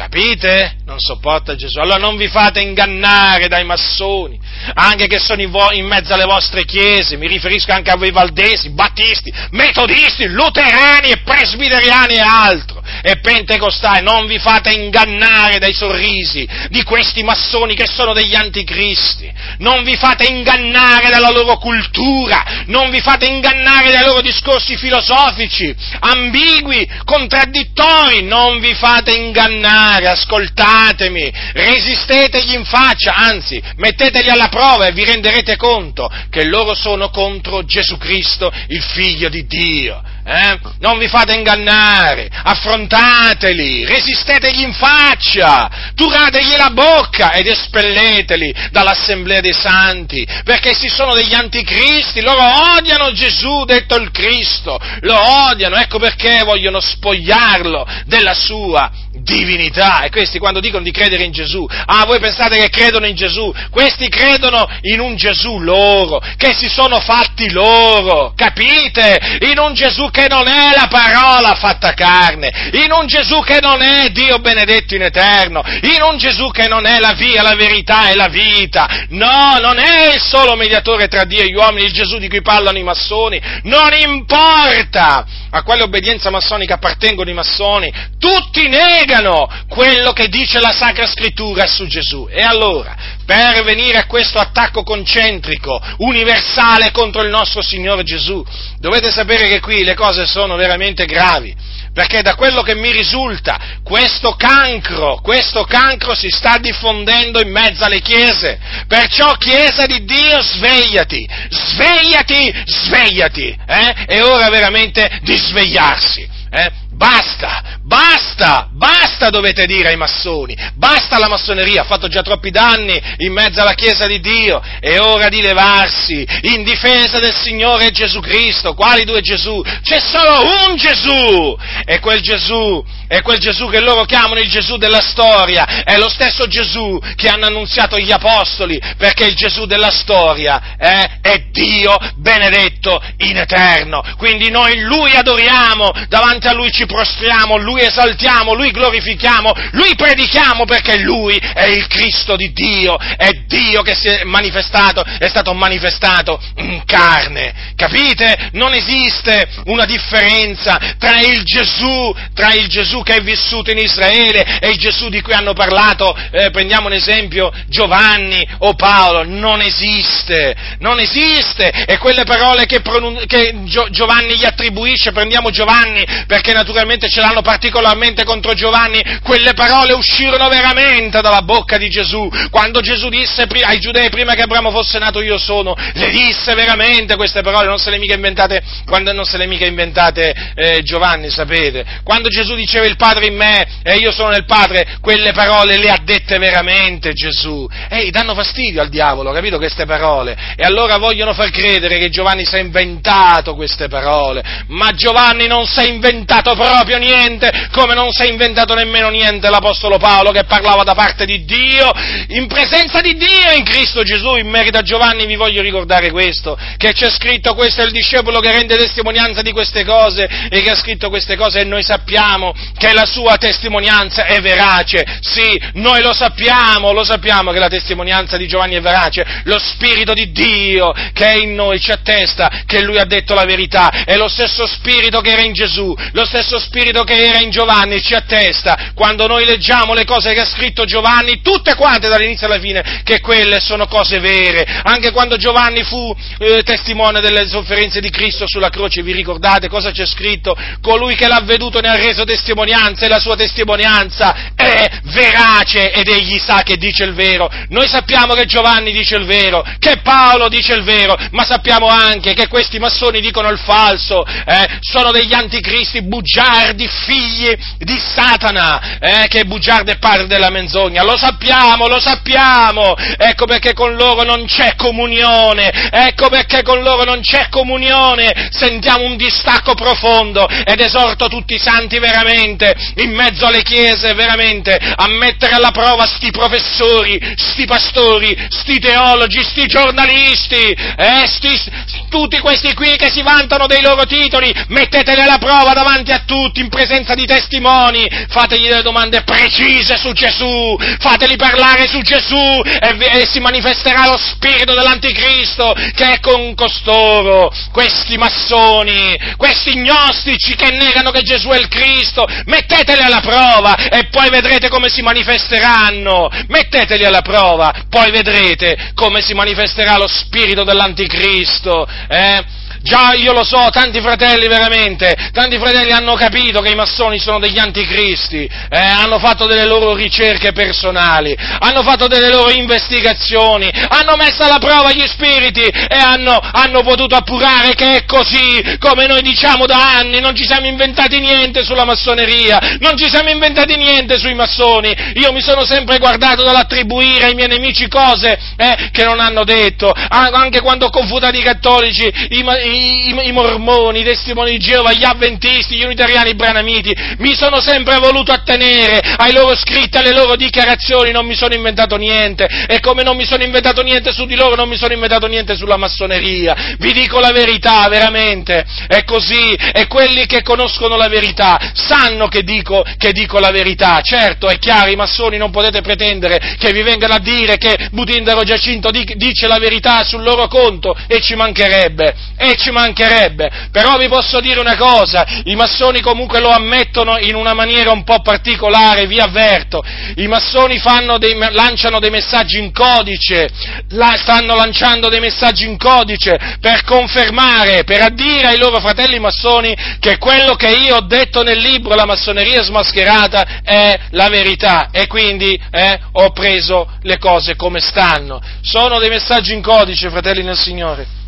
Speaker 1: Capite? Non sopporta Gesù. Allora non vi fate ingannare dai massoni, anche che sono in, mezzo alle vostre chiese, mi riferisco anche a voi valdesi, battisti, metodisti, luterani e presbiteriani e altro. E pentecostali, non vi fate ingannare dai sorrisi di questi massoni che sono degli anticristi, non vi fate ingannare dalla loro cultura, non vi fate ingannare dai loro discorsi filosofici, ambigui, contraddittori, non vi fate ingannare, ascoltatemi, resistetegli in faccia, anzi, mettetegli alla prova e vi renderete conto che loro sono contro Gesù Cristo, il figlio di Dio. Eh? Non vi fate ingannare, affrontateli, resistetegli in faccia, turategli la bocca ed espelleteli dall'assemblea dei santi, perché essi sono degli anticristi, loro odiano Gesù, detto il Cristo, lo odiano, ecco perché vogliono spogliarlo della sua divinità. E questi quando dicono di credere in Gesù, ah, voi pensate che credono in Gesù? Questi credono in un Gesù loro, che si sono fatti loro, capite? In un Gesù che non è la parola fatta carne, in un Gesù che non è Dio benedetto in eterno, in un Gesù che non è la via, la verità e la vita. No, non è il solo mediatore tra Dio e gli uomini, il Gesù di cui parlano i massoni. Non importa a quale obbedienza massonica appartengono i massoni, tutti negano quello che dice la Sacra Scrittura su Gesù. E allora, per venire a questo attacco concentrico, universale contro il nostro Signore Gesù, dovete sapere che qui le cose sono veramente gravi, perché da quello che mi risulta, questo cancro, questo cancro si sta diffondendo in mezzo alle chiese, perciò Chiesa di Dio svegliati, svegliati, svegliati, eh? è ora veramente di svegliarsi. Eh? Basta, basta, basta dovete dire ai massoni, basta la massoneria, ha fatto già troppi danni in mezzo alla Chiesa di Dio, è ora di levarsi in difesa del Signore Gesù Cristo. Quali due Gesù? C'è solo un Gesù! E quel Gesù, è quel Gesù che loro chiamano il Gesù della storia, è lo stesso Gesù che hanno annunziato gli Apostoli, perché il Gesù della storia eh, è Dio benedetto in eterno. Quindi noi Lui adoriamo, davanti a Lui ci prostriamo, Lui esaltiamo, Lui glorifichiamo, Lui predichiamo perché Lui è il Cristo di Dio, è Dio che si è manifestato, è stato manifestato in carne. Capite? Non esiste una differenza tra il Gesù, tra il Gesù che è vissuto in Israele e il Gesù di cui hanno parlato, eh, prendiamo un esempio, Giovanni o Paolo, non esiste, non esiste, e quelle parole che, pronun- che Giovanni gli attribuisce, prendiamo Giovanni perché naturalmente naturalmente ce l'hanno particolarmente contro Giovanni, quelle parole uscirono veramente dalla bocca di Gesù, quando Gesù disse ai giudei prima che Abramo fosse nato io sono, le disse veramente queste parole, non se le mica inventate, quando non se le mica inventate eh, Giovanni, sapete, quando Gesù diceva il Padre in me e io sono nel Padre, quelle parole le ha dette veramente Gesù, ehi, danno fastidio al diavolo, capito queste parole, e allora vogliono far credere che Giovanni si è inventato queste parole, ma Giovanni non si è inventato proprio niente, come non si è inventato nemmeno niente l'Apostolo Paolo che parlava da parte di Dio, in presenza di Dio in Cristo Gesù, in merito a Giovanni vi voglio ricordare questo, che c'è scritto questo è il discepolo che rende testimonianza di queste cose e che ha scritto queste cose e noi sappiamo che la sua testimonianza è verace, sì, noi lo sappiamo, lo sappiamo che la testimonianza di Giovanni è verace, lo Spirito di Dio che è in noi ci attesta che lui ha detto la verità, è lo stesso Spirito che era in Gesù, lo stesso Spirito che era in Giovanni ci attesta, quando noi leggiamo le cose che ha scritto Giovanni, tutte quante dall'inizio alla fine, che quelle sono cose vere. Anche quando Giovanni fu eh, testimone delle sofferenze di Cristo sulla croce, vi ricordate cosa c'è scritto? Colui che l'ha veduto ne ha reso testimonianza e la sua testimonianza è verace ed egli sa che dice il vero. Noi sappiamo che Giovanni dice il vero, che Paolo dice il vero, ma sappiamo anche che questi massoni dicono il falso, eh, sono degli anticristi bugiardi, figli di Satana, eh, che è bugiardo e padre della menzogna. Lo sappiamo, lo sappiamo. Ecco perché con loro non c'è comunione, ecco perché con loro non c'è comunione. Sentiamo un distacco profondo ed esorto tutti i santi veramente, in mezzo alle chiese, veramente, a mettere alla prova sti professori, sti pastori, sti teologi, sti giornalisti, eh, sti, tutti questi qui che si vantano dei loro titoli, metteteli alla prova davanti a tutti, in presenza di testimoni, fategli delle domande precise su Gesù, fateli parlare su Gesù e, e si manifesterà lo spirito dell'anticristo che è con costoro, questi massoni, questi gnostici che negano che Gesù è il Cristo, metteteli alla prova e poi vedrete come si manifesteranno, metteteli alla prova, poi vedrete come si manifesterà lo spirito dell'anticristo, eh? Già, io lo so, tanti fratelli veramente, tanti fratelli hanno capito che i massoni sono degli anticristi, eh, hanno fatto delle loro ricerche personali, hanno fatto delle loro investigazioni, hanno messo alla prova gli spiriti e hanno, hanno potuto appurare che è così, come noi diciamo da anni, non ci siamo inventati niente sulla massoneria, non ci siamo inventati niente sui massoni, io mi sono sempre guardato dall'attribuire ai miei nemici cose eh, che non hanno detto, anche quando ho confutato i cattolici, i, i, i, mormoni, i testimoni di Geova, gli avventisti, gli unitariani, i branamiti, mi sono sempre voluto attenere ai loro scritti, alle loro dichiarazioni, non mi sono inventato niente, e come non mi sono inventato niente su di loro, non mi sono inventato niente sulla massoneria, vi dico la verità, veramente, è così, e quelli che conoscono la verità sanno che dico, che dico la verità, certo, è chiaro, i massoni non potete pretendere che vi vengano a dire che Butindaro Giacinto dice la verità sul loro conto, e ci mancherebbe, e ci mancherebbe, però vi posso dire una cosa, i massoni comunque lo ammettono in una maniera un po' particolare, vi avverto, i massoni dei, lanciano dei messaggi in codice, la, stanno lanciando dei messaggi in codice per confermare, per addire ai loro fratelli massoni che quello che io ho detto nel libro La massoneria smascherata è la verità. E quindi eh, ho preso le cose come stanno. Sono dei messaggi in codice, fratelli nel Signore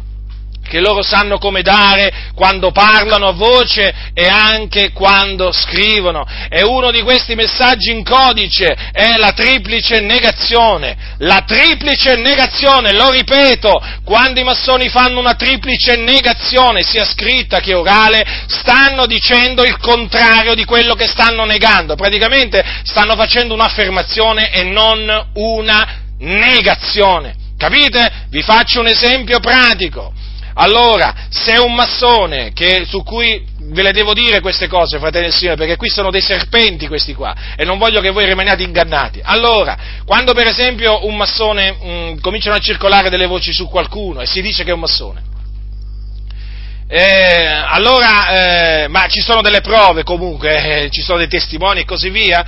Speaker 1: che loro sanno come dare quando parlano a voce e anche quando scrivono. E uno di questi messaggi in codice è la triplice negazione. La triplice negazione, lo ripeto, quando i massoni fanno una triplice negazione, sia scritta che orale, stanno dicendo il contrario di quello che stanno negando. Praticamente stanno facendo un'affermazione e non una negazione. Capite? Vi faccio un esempio pratico. Allora, se un massone, che, su cui ve le devo dire queste cose, fratelli e signori, perché qui sono dei serpenti questi qua, e non voglio che voi rimaniate ingannati. Allora, quando per esempio un massone mh, mm, cominciano a circolare delle voci su qualcuno e si dice che è un massone, eh, allora, eh, ma ci sono delle prove comunque, eh, ci sono dei testimoni e così via,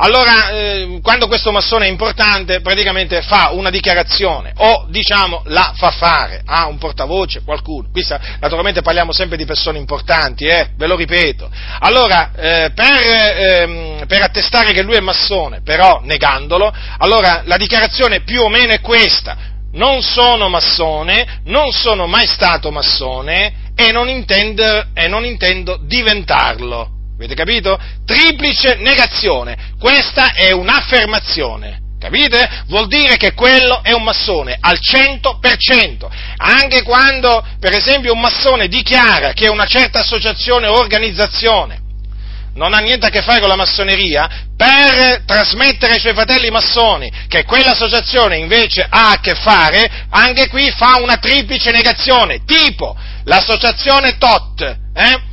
Speaker 1: allora, eh, quando questo massone è importante, praticamente fa una dichiarazione o, diciamo, la fa fare a un portavoce, qualcuno. Qui naturalmente parliamo sempre di persone importanti, eh, ve lo ripeto. Allora, eh, per, ehm, per attestare che lui è massone, però negandolo, allora la dichiarazione più o meno è questa. Non sono massone, non sono mai stato massone e non intendo, e non intendo diventarlo. Avete capito? Triplice negazione. Questa è un'affermazione. Capite? Vuol dire che quello è un massone al 100%. Anche quando, per esempio, un massone dichiara che una certa associazione o organizzazione non ha niente a che fare con la massoneria, per trasmettere ai suoi fratelli massoni che quell'associazione invece ha a che fare, anche qui fa una triplice negazione, tipo l'associazione TOT, eh?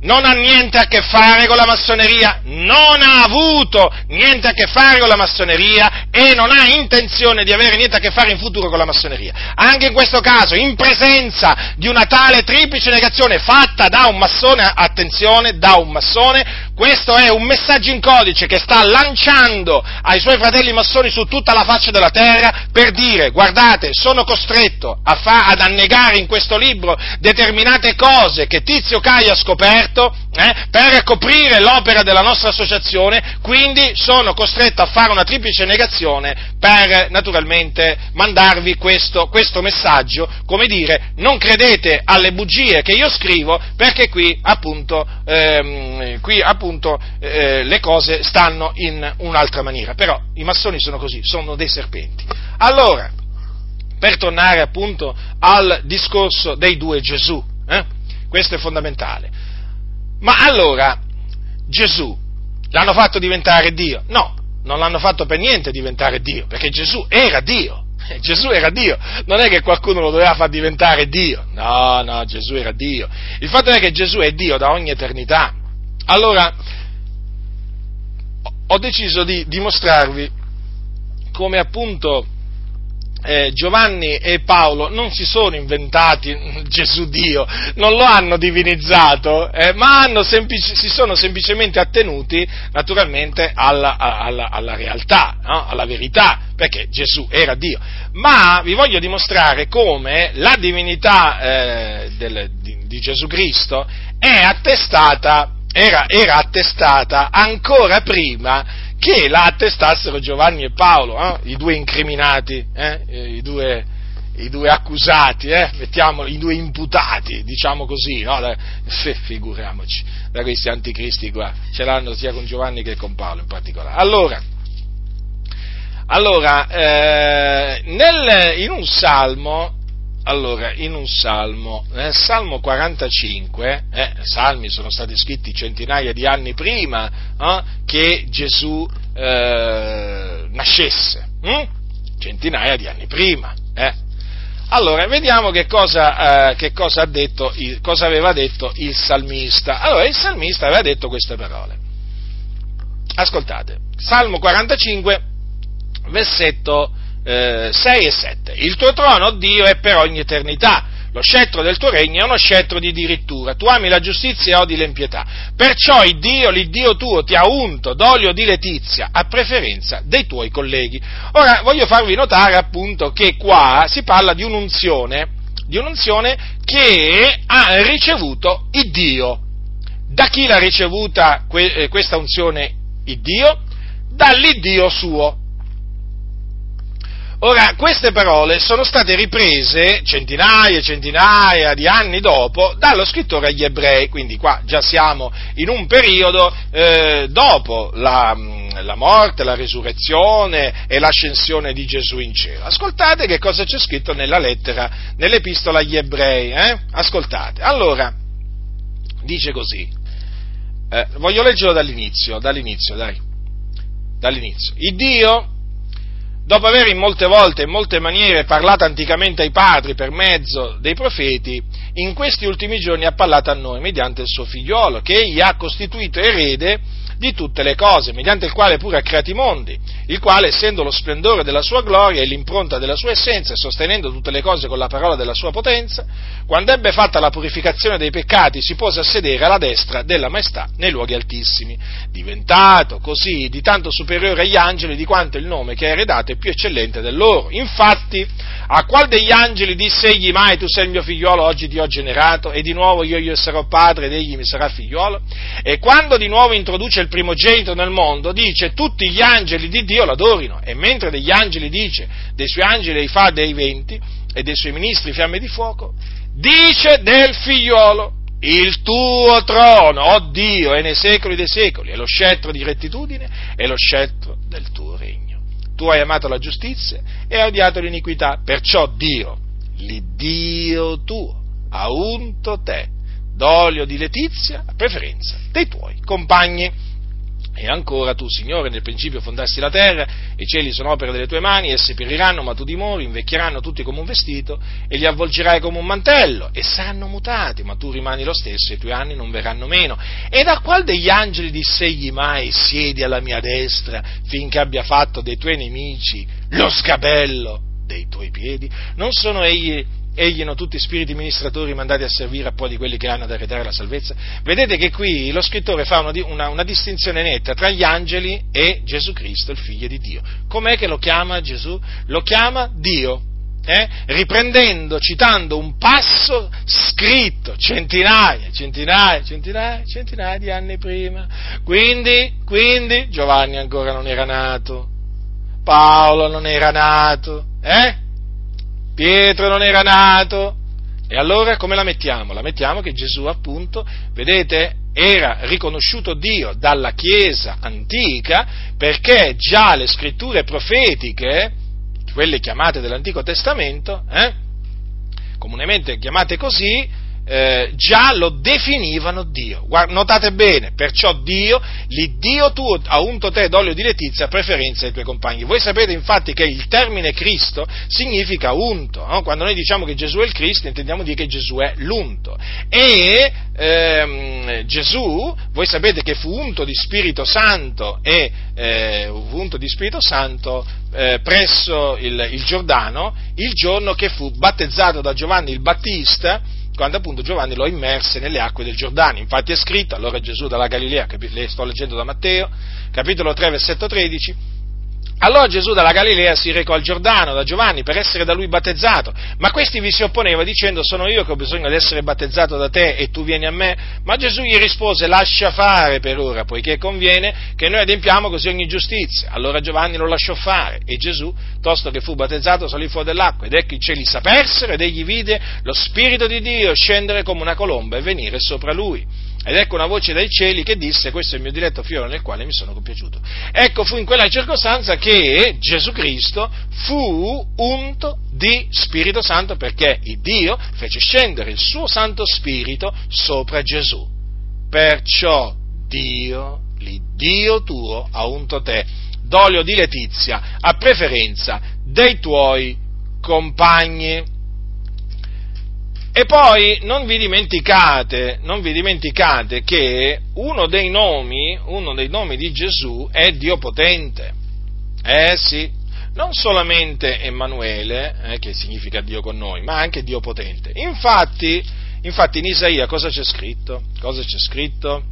Speaker 1: Non ha niente a che fare con la massoneria, non ha avuto niente a che fare con la massoneria e non ha intenzione di avere niente a che fare in futuro con la massoneria. Anche in questo caso, in presenza di una tale triplice negazione fatta da un massone, attenzione, da un massone, questo è un messaggio in codice che sta lanciando ai suoi fratelli massoni su tutta la faccia della terra per dire, guardate, sono costretto fa- ad annegare in questo libro determinate cose che Tizio Caio ha scoperto eh, per coprire l'opera della nostra associazione, quindi sono costretto a fare una triplice negazione per naturalmente mandarvi questo, questo messaggio, come dire, non credete alle bugie che io scrivo perché qui appunto, ehm, qui, appunto eh, le cose stanno in un'altra maniera, però i massoni sono così, sono dei serpenti. Allora, per tornare appunto al discorso dei due Gesù, eh? questo è fondamentale. Ma allora, Gesù l'hanno fatto diventare Dio? No, non l'hanno fatto per niente diventare Dio, perché Gesù era Dio. Gesù era Dio, non è che qualcuno lo doveva far diventare Dio, no, no, Gesù era Dio. Il fatto è che Gesù è Dio da ogni eternità. Allora, ho deciso di dimostrarvi come appunto eh, Giovanni e Paolo non si sono inventati Gesù Dio, non lo hanno divinizzato, eh, ma semplici, si sono semplicemente attenuti naturalmente alla, alla, alla realtà, no? alla verità, perché Gesù era Dio. Ma vi voglio dimostrare come la divinità eh, del, di, di, Gesù Cristo è attestata, era, era attestata ancora prima che la attestassero Giovanni e Paolo, eh? i due incriminati, eh? i, due, i, due, accusati, eh? i due imputati, diciamo così, no? da, figuriamoci, da questi anticristi qua, ce l'hanno sia con Giovanni che con Paolo in particolare. Allora, allora eh, nel, in un salmo allora, in un salmo, nel Salmo 45, eh, salmi sono stati scritti centinaia di anni prima eh, che Gesù eh, nascesse, hm? centinaia di anni prima. Eh. Allora, vediamo che cosa, eh, che cosa, detto, cosa aveva detto il salmista. Allora, il salmista aveva detto queste parole. Ascoltate, Salmo 45, versetto eh, 6 e 7. Il tuo trono, Dio, è per ogni eternità. Lo scettro del tuo regno è uno scettro di dirittura. Tu ami la giustizia e odi l'empietà. Perciò il Dio, l'Iddio tuo, ti ha unto d'olio di letizia a preferenza dei tuoi colleghi. Ora, voglio farvi notare appunto che qua si parla di un'unzione, di un'unzione che ha ricevuto il Dio. Da chi l'ha ricevuta eh, questa unzione il Dio? Dall'Iddio suo. Ora, queste parole sono state riprese centinaia e centinaia di anni dopo dallo scrittore agli ebrei, quindi qua già siamo in un periodo eh, dopo la, la, morte, la risurrezione e l'ascensione di Gesù in cielo. Ascoltate che cosa c'è scritto nella lettera, nell'epistola agli ebrei, eh? ascoltate. Allora, dice così, eh, voglio leggerlo dall'inizio, dall'inizio, dai, dall'inizio. Il Dio dopo aver in molte volte e in molte maniere parlato anticamente ai padri per mezzo dei profeti, in questi ultimi giorni ha parlato a noi mediante il suo figliolo, che egli ha costituito erede di tutte le cose, mediante il quale pure ha creato i mondi, il quale, essendo lo splendore della sua gloria e l'impronta della sua essenza, e sostenendo tutte le cose con la parola della sua potenza, quando ebbe fatta la purificazione dei peccati, si pose a sedere alla destra della maestà nei luoghi altissimi, diventato così di tanto superiore agli angeli di quanto il nome che ha eredato è più eccellente del loro. Infatti, a qual degli angeli disse egli mai tu sei il mio figliolo, oggi ti ho generato, e di nuovo io gli sarò padre ed egli mi sarà figliolo? E quando di nuovo introduce il primogenito nel mondo, dice tutti gli angeli di Dio l'adorino, e mentre degli angeli dice dei suoi angeli fa dei venti e dei suoi ministri fiamme di fuoco, dice del figliolo, il tuo trono, oh Dio, è nei secoli dei secoli, è lo scettro di rettitudine, è lo scettro del tuo regno. Tu hai amato la giustizia e hai odiato l'iniquità, perciò Dio, l'Iddio tuo, ha unto te d'olio di letizia a preferenza dei tuoi compagni. E ancora tu, Signore, nel principio fondasti la terra, i cieli sono opera delle tue mani, essi periranno, ma tu dimori, invecchieranno tutti come un vestito, e li avvolgerai come un mantello, e saranno mutati, ma tu rimani lo stesso, e i tuoi anni non verranno meno. E da qual degli angeli dissegli mai, siedi alla mia destra, finché abbia fatto dei tuoi nemici lo scabello dei tuoi piedi? Non sono egli egli non tutti spiriti ministratori mandati a servire a poi di quelli che hanno ad eredare la salvezza? Vedete che qui lo scrittore fa una, una, una, distinzione netta tra gli angeli e Gesù Cristo, il figlio di Dio. Com'è che lo chiama Gesù? Lo chiama Dio. Eh? riprendendo, citando un passo scritto centinaia, centinaia, centinaia, centinaia di anni prima. Quindi, quindi Giovanni ancora non era nato, Paolo non era nato, eh? Pietro non era nato. E allora come la mettiamo? La mettiamo che Gesù appunto, vedete, era riconosciuto Dio dalla Chiesa antica perché già le scritture profetiche, quelle chiamate dell'Antico Testamento, eh, comunemente chiamate così, eh, già lo definivano Dio. Guarda, notate bene, perciò Dio, l'Iddio tuo ha unto te d'olio di letizia a preferenza dei tuoi compagni. Voi sapete infatti che il termine Cristo significa unto, no? quando noi diciamo che Gesù è il Cristo intendiamo dire che Gesù è l'unto. E ehm, Gesù, voi sapete che fu unto di Spirito Santo e eh, unto di Spirito Santo eh, presso il, il Giordano il giorno che fu battezzato da Giovanni il Battista quando appunto Giovanni lo immerse nelle acque del Giordano. Infatti è scritto, allora Gesù dalla Galilea, le sto leggendo da Matteo, capitolo 3, versetto 13, allora Gesù dalla Galilea si recò al Giordano da Giovanni per essere da lui battezzato, ma questi vi si opponeva dicendo sono io che ho bisogno di essere battezzato da te e tu vieni a me? Ma Gesù gli rispose lascia fare per ora, poiché conviene che noi adempiamo così ogni giustizia. Allora Giovanni lo lasciò fare e Gesù, tosto che fu battezzato, salì fuori dell'acqua ed ecco i cieli s'apersero ed egli vide lo Spirito di Dio scendere come una colomba e venire sopra lui. Ed ecco una voce dai cieli che disse, questo è il mio diletto fiore nel quale mi sono compiaciuto. Ecco, fu in quella circostanza che Gesù Cristo fu unto di Spirito Santo perché Dio fece scendere il suo Santo Spirito sopra Gesù. Perciò Dio, l'Iddio tuo, ha unto te d'olio di letizia a preferenza dei tuoi compagni. E poi non vi dimenticate, non vi dimenticate che uno dei, nomi, uno dei nomi di Gesù è Dio potente. Eh sì, non solamente Emanuele, eh, che significa Dio con noi, ma anche Dio potente. Infatti, infatti in Isaia cosa c'è scritto? Cosa c'è scritto?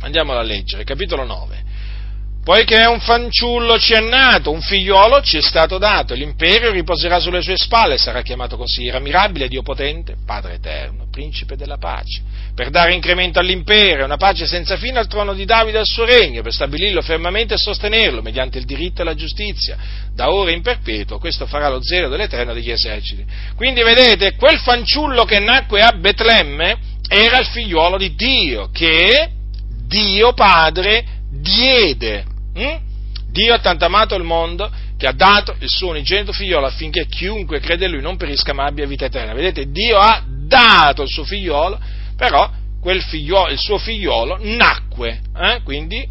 Speaker 1: Andiamolo a leggere, capitolo 9. Poiché un fanciullo ci è nato, un figliuolo ci è stato dato, l'imperio riposerà sulle sue spalle, sarà chiamato così, era mirabile, Dio potente, Padre eterno, principe della pace, per dare incremento all'impero, una pace senza fine al trono di Davide e al suo regno, per stabilirlo fermamente e sostenerlo mediante il diritto e la giustizia, da ora in perpetuo, questo farà lo zelo dell'Eterno degli eserciti. Quindi vedete, quel fanciullo che nacque a Betlemme era il figliuolo di Dio, che Dio Padre diede Mm? Dio ha tanto amato il mondo che ha dato il suo unigenito figliolo affinché chiunque crede in lui non perisca ma abbia vita eterna. Vedete, Dio ha dato il suo figliolo, però figliolo, il suo figliolo nacque, eh? quindi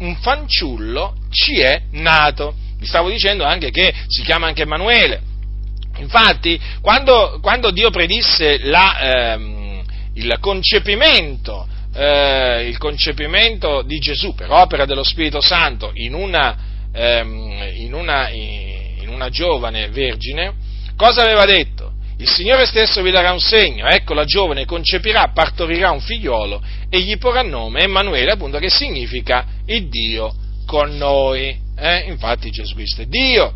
Speaker 1: un fanciullo ci è nato. Vi stavo dicendo anche che si chiama anche Emanuele. Infatti, quando, quando Dio predisse la, ehm, il concepimento eh, il concepimento di Gesù per opera dello Spirito Santo in una, ehm, in una, in una giovane vergine, cosa aveva detto? Il Signore stesso vi darà un segno, ecco la giovane concepirà, partorirà un figliolo e gli porrà nome Emanuele, appunto che significa il Dio con noi. Eh? Infatti Gesù Cristo è Dio.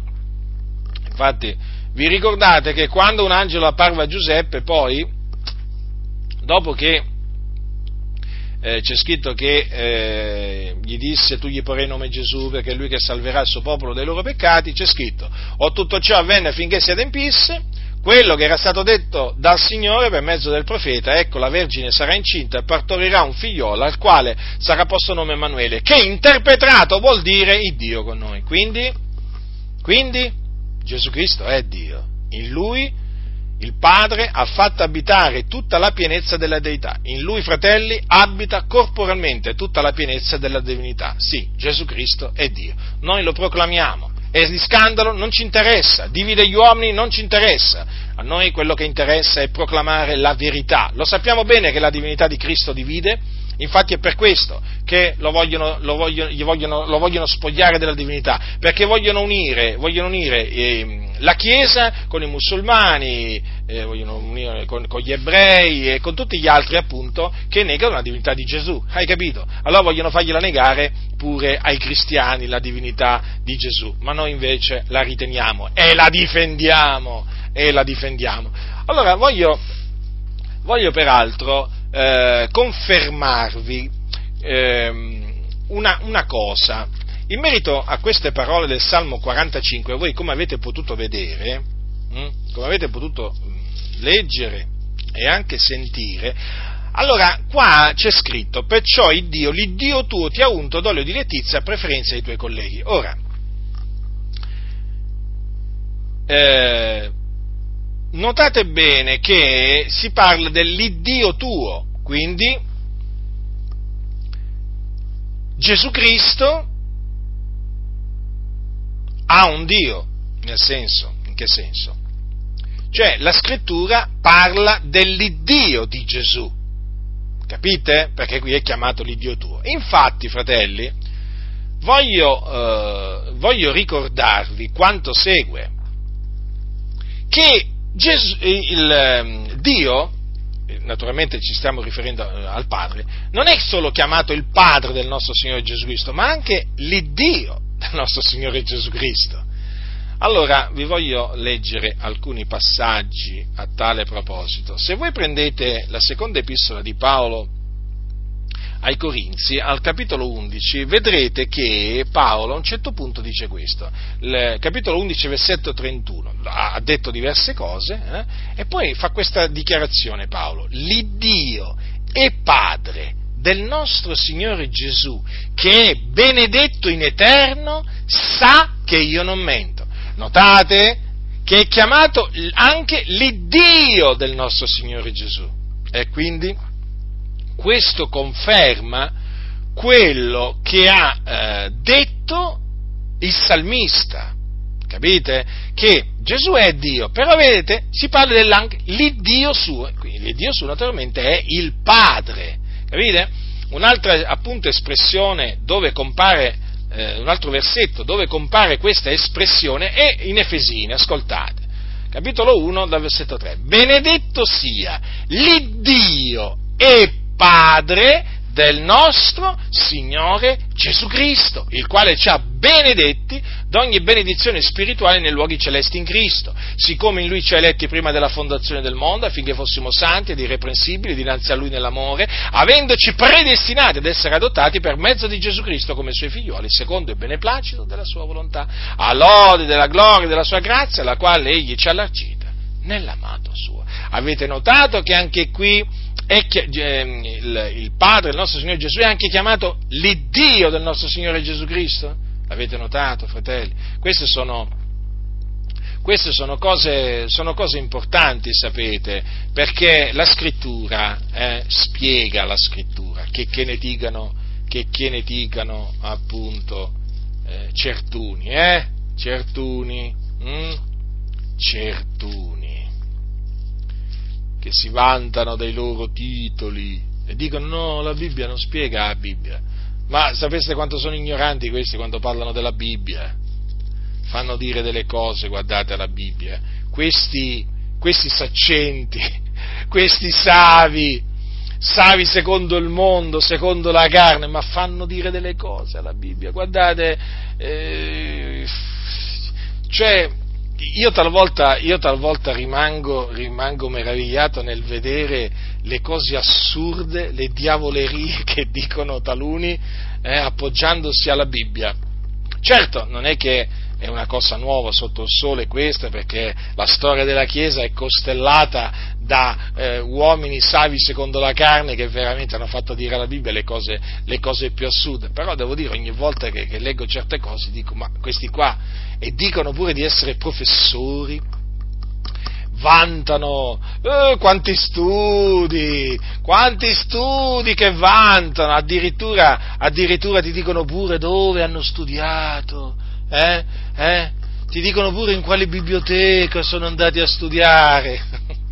Speaker 1: Infatti vi ricordate che quando un angelo apparve a Giuseppe, poi, dopo che eh, c'è scritto che eh, gli disse tu gli porrai nome Gesù perché è lui che salverà il suo popolo dai loro peccati, c'è scritto o tutto ciò avvenne affinché si adempisse quello che era stato detto dal Signore per mezzo del profeta, ecco la Vergine sarà incinta e partorirà un figliolo al quale sarà posto nome Emanuele, che interpretato vuol dire il Dio con noi. Quindi, quindi Gesù Cristo è Dio, in Lui il Padre ha fatto abitare tutta la pienezza della deità. In lui, fratelli, abita corporalmente tutta la pienezza della divinità. Sì, Gesù Cristo è Dio. Noi lo proclamiamo. E di scandalo non ci interessa, divide gli uomini non ci interessa. A noi quello che interessa è proclamare la verità. Lo sappiamo bene che la divinità di Cristo divide, Infatti è per questo che lo vogliono, lo vogliono, vogliono, lo vogliono spogliare della divinità, perché vogliono unire, vogliono unire eh, la Chiesa con i musulmani, eh, vogliono unire con, con, gli ebrei e con tutti gli altri appunto che negano la divinità di Gesù. Hai capito? Allora vogliono fargliela negare pure ai cristiani la divinità di Gesù, ma noi invece la riteniamo e la difendiamo e la difendiamo. Allora voglio, voglio peraltro eh, confermarvi eh, una, una cosa. In merito a queste parole del Salmo 45, voi come avete potuto vedere, hm, come avete potuto hm, leggere e anche sentire, allora qua c'è scritto, perciò il Dio, l'Iddio tuo ti ha unto d'olio di letizia a preferenza dei tuoi colleghi. Ora, eh, notate bene che si parla dell'Iddio tuo, quindi Gesù Cristo ha un Dio, nel senso, in che senso? Cioè la scrittura parla dell'Iddio di Gesù, capite? Perché qui è chiamato l'Iddio tuo. Infatti, fratelli, voglio, eh, voglio ricordarvi quanto segue, che Gesù, il, ehm, Dio, naturalmente ci stiamo riferendo eh, al Padre, non è solo chiamato il Padre del nostro Signore Gesù Cristo, ma anche l'Iddio del nostro Signore Gesù Cristo. Allora vi voglio leggere alcuni passaggi a tale proposito. Se voi prendete la seconda epistola di Paolo ai Corinzi, al capitolo 11, vedrete che Paolo a un certo punto dice questo, il capitolo 11, versetto 31, ha detto diverse cose eh, e poi fa questa dichiarazione Paolo, l'Iddio e Padre del nostro Signore Gesù, che è benedetto in eterno, sa che io non mento. Notate che è chiamato anche l'Iddio del nostro Signore Gesù. E quindi questo conferma quello che ha eh, detto il salmista. Capite? Che Gesù è Dio, però vedete, si parla dell'anche l'Iddio suo, quindi l'Iddio suo naturalmente è il Padre. Capite? Un'altra appunto espressione dove compare, eh, un altro versetto dove compare questa espressione è in Efesini, ascoltate. Capitolo 1 dal versetto 3. Benedetto sia l'Iddio e Padre del nostro Signore Gesù Cristo, il quale ci ha benedetti d'ogni benedizione spirituale nei luoghi celesti in Cristo, siccome in Lui ci ha eletti prima della fondazione del mondo affinché fossimo santi ed irreprensibili dinanzi a Lui nell'amore, avendoci predestinati ad essere adottati per mezzo di Gesù Cristo come Suoi figlioli, secondo il beneplacito della Sua volontà, all'ode della gloria della Sua grazia, la quale Egli ci ha largita nell'amato Suo. Avete notato che anche qui ehm, il, il Padre del nostro Signore Gesù è anche chiamato l'Iddio del nostro Signore Gesù Cristo? L'avete notato, fratelli? Queste sono, queste sono, cose, sono cose, importanti, sapete, perché la scrittura eh, spiega la scrittura, che, che, ne dicano, che, che ne dicano appunto eh, certuni, eh? Certuni, mm? certuni che si vantano dei loro titoli e dicono no, la Bibbia non spiega la Bibbia. Ma sapeste quanto sono ignoranti questi quando parlano della Bibbia? Fanno dire delle cose, guardate alla Bibbia. Questi, questi saccenti, questi savi, savi secondo il mondo, secondo la carne, ma fanno dire delle cose alla Bibbia. Guardate, eh, cioè, io talvolta, io talvolta rimango, rimango, meravigliato nel vedere le cose assurde, le diavolerie che dicono taluni eh, appoggiandosi alla Bibbia. Certo, non è che è una cosa nuova sotto il sole questa, perché la storia della Chiesa è costellata da eh, uomini savi secondo la carne che veramente hanno fatto dire alla Bibbia le cose, le cose più assurde. Però devo dire, ogni volta che, che leggo certe cose dico, ma questi qua e dicono pure di essere professori, vantano, eh, quanti studi, quanti studi che vantano, addirittura, addirittura ti dicono pure dove hanno studiato, eh? Eh? ti dicono pure in quale biblioteca sono andati a studiare.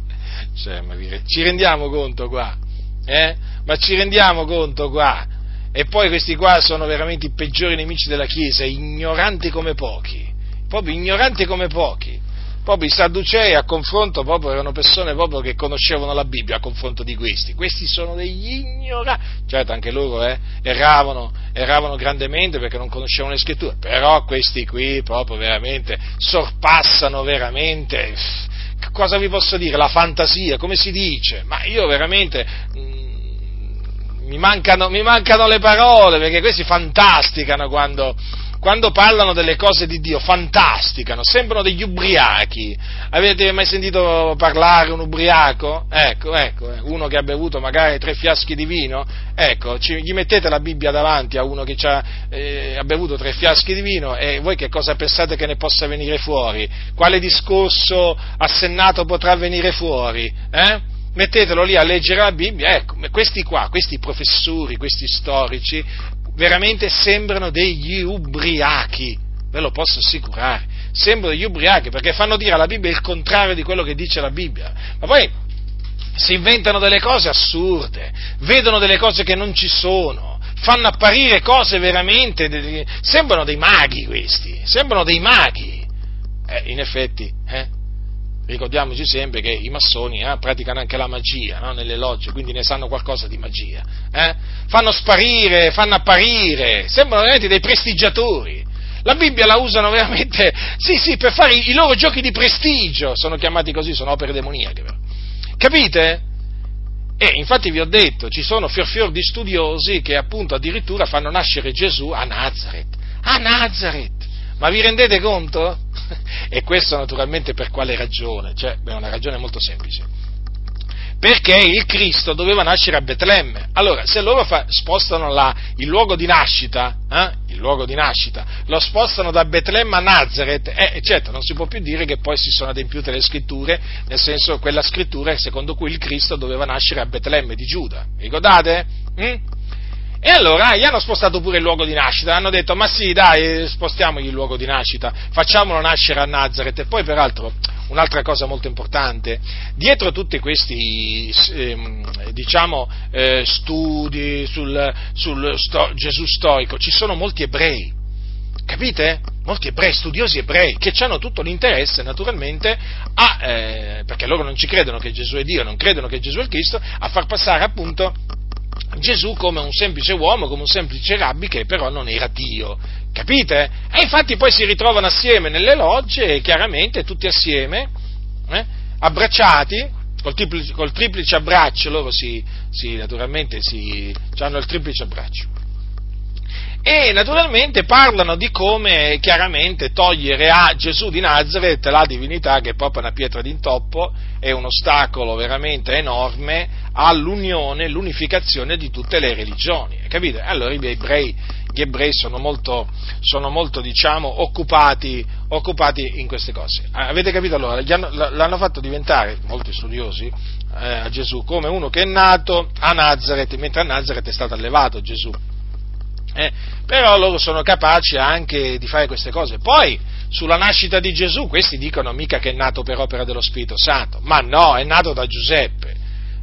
Speaker 1: cioè, ci rendiamo conto qua? Eh? Ma ci rendiamo conto qua? E poi questi qua sono veramente i peggiori nemici della Chiesa, ignoranti come pochi, proprio ignoranti come pochi. Proprio i Sadducei a confronto proprio erano persone proprio che conoscevano la Bibbia a confronto di questi. Questi sono degli ignoranti. Certo, anche loro eh, erravano, erravano grandemente perché non conoscevano le scritture, però questi qui proprio veramente sorpassano veramente. Cosa vi posso dire? La fantasia, come si dice? Ma io veramente. Mh, mi mancano, mi mancano, le parole perché questi fantasticano quando, quando, parlano delle cose di Dio, fantasticano, sembrano degli ubriachi. Avete mai sentito parlare un ubriaco? Ecco, ecco, eh, uno che ha bevuto magari tre fiaschi di vino, ecco, ci, gli mettete la Bibbia davanti a uno che eh, ha bevuto tre fiaschi di vino e voi che cosa pensate che ne possa venire fuori? Quale discorso assennato potrà venire fuori? Eh? mettetelo lì a leggere la Bibbia, ecco, questi qua, questi professori, questi storici, veramente sembrano degli ubriachi, ve lo posso assicurare, sembrano degli ubriachi perché fanno dire alla Bibbia il contrario di quello che dice la Bibbia, ma poi si inventano delle cose assurde, vedono delle cose che non ci sono, fanno apparire cose veramente, sembrano dei maghi questi, sembrano dei maghi. Eh, in effetti, eh, ricordiamoci sempre che i massoni eh, praticano anche la magia no? nelle logge, quindi ne sanno qualcosa di magia. Eh? Fanno sparire, fanno apparire, sembrano veramente dei prestigiatori. La Bibbia la usano veramente, sì, sì, per fare i, loro giochi di prestigio, sono chiamati così, sono opere demoniache. Però. Capite? E infatti vi ho detto, ci sono fior fior di studiosi che appunto addirittura fanno nascere Gesù a Nazareth. A Nazareth! Ma vi rendete conto? E questo naturalmente per quale ragione? Cioè, è una ragione molto semplice. Perché il Cristo doveva nascere a Betlemme. Allora, se loro fa, spostano la, il luogo di nascita, eh, il luogo di nascita, lo spostano da Betlemme a Nazareth, eh, certo, non si può più dire che poi si sono adempiute le scritture, nel senso quella scrittura secondo cui il Cristo doveva nascere a Betlemme di Giuda. Ricordate? Mm? E allora gli hanno spostato pure il luogo di nascita, hanno detto ma sì dai spostiamogli il luogo di nascita, facciamolo nascere a Nazareth e poi peraltro un'altra cosa molto importante, dietro tutti questi eh, diciamo, eh, studi sul, sul sto, Gesù storico ci sono molti ebrei, capite? Molti ebrei, studiosi ebrei, che hanno tutto l'interesse naturalmente a, eh, perché loro non ci credono che Gesù è Dio, non credono che Gesù è il Cristo, a far passare appunto Gesù come un semplice uomo, come un semplice rabbi che però non era Dio. Capite? E infatti poi si ritrovano assieme nelle logge, chiaramente tutti assieme, eh, abbracciati, col triplice, col triplice, abbraccio, loro si, si naturalmente si, hanno il triplice abbraccio e naturalmente parlano di come chiaramente togliere a Gesù di Nazareth la divinità che è proprio una pietra d'intoppo, è un ostacolo veramente enorme all'unione, l'unificazione di tutte le religioni, capite? Allora gli ebrei, gli ebrei sono molto, sono molto diciamo, occupati, occupati, in queste cose. Avete capito allora? Hanno, l'hanno fatto diventare, molti studiosi, eh, a Gesù come uno che è nato a Nazareth, mentre a Nazareth è stato allevato Gesù eh, però loro sono capaci anche di fare queste cose. Poi, sulla nascita di Gesù, questi dicono mica che è nato per opera dello Spirito Santo, ma no, è nato da Giuseppe.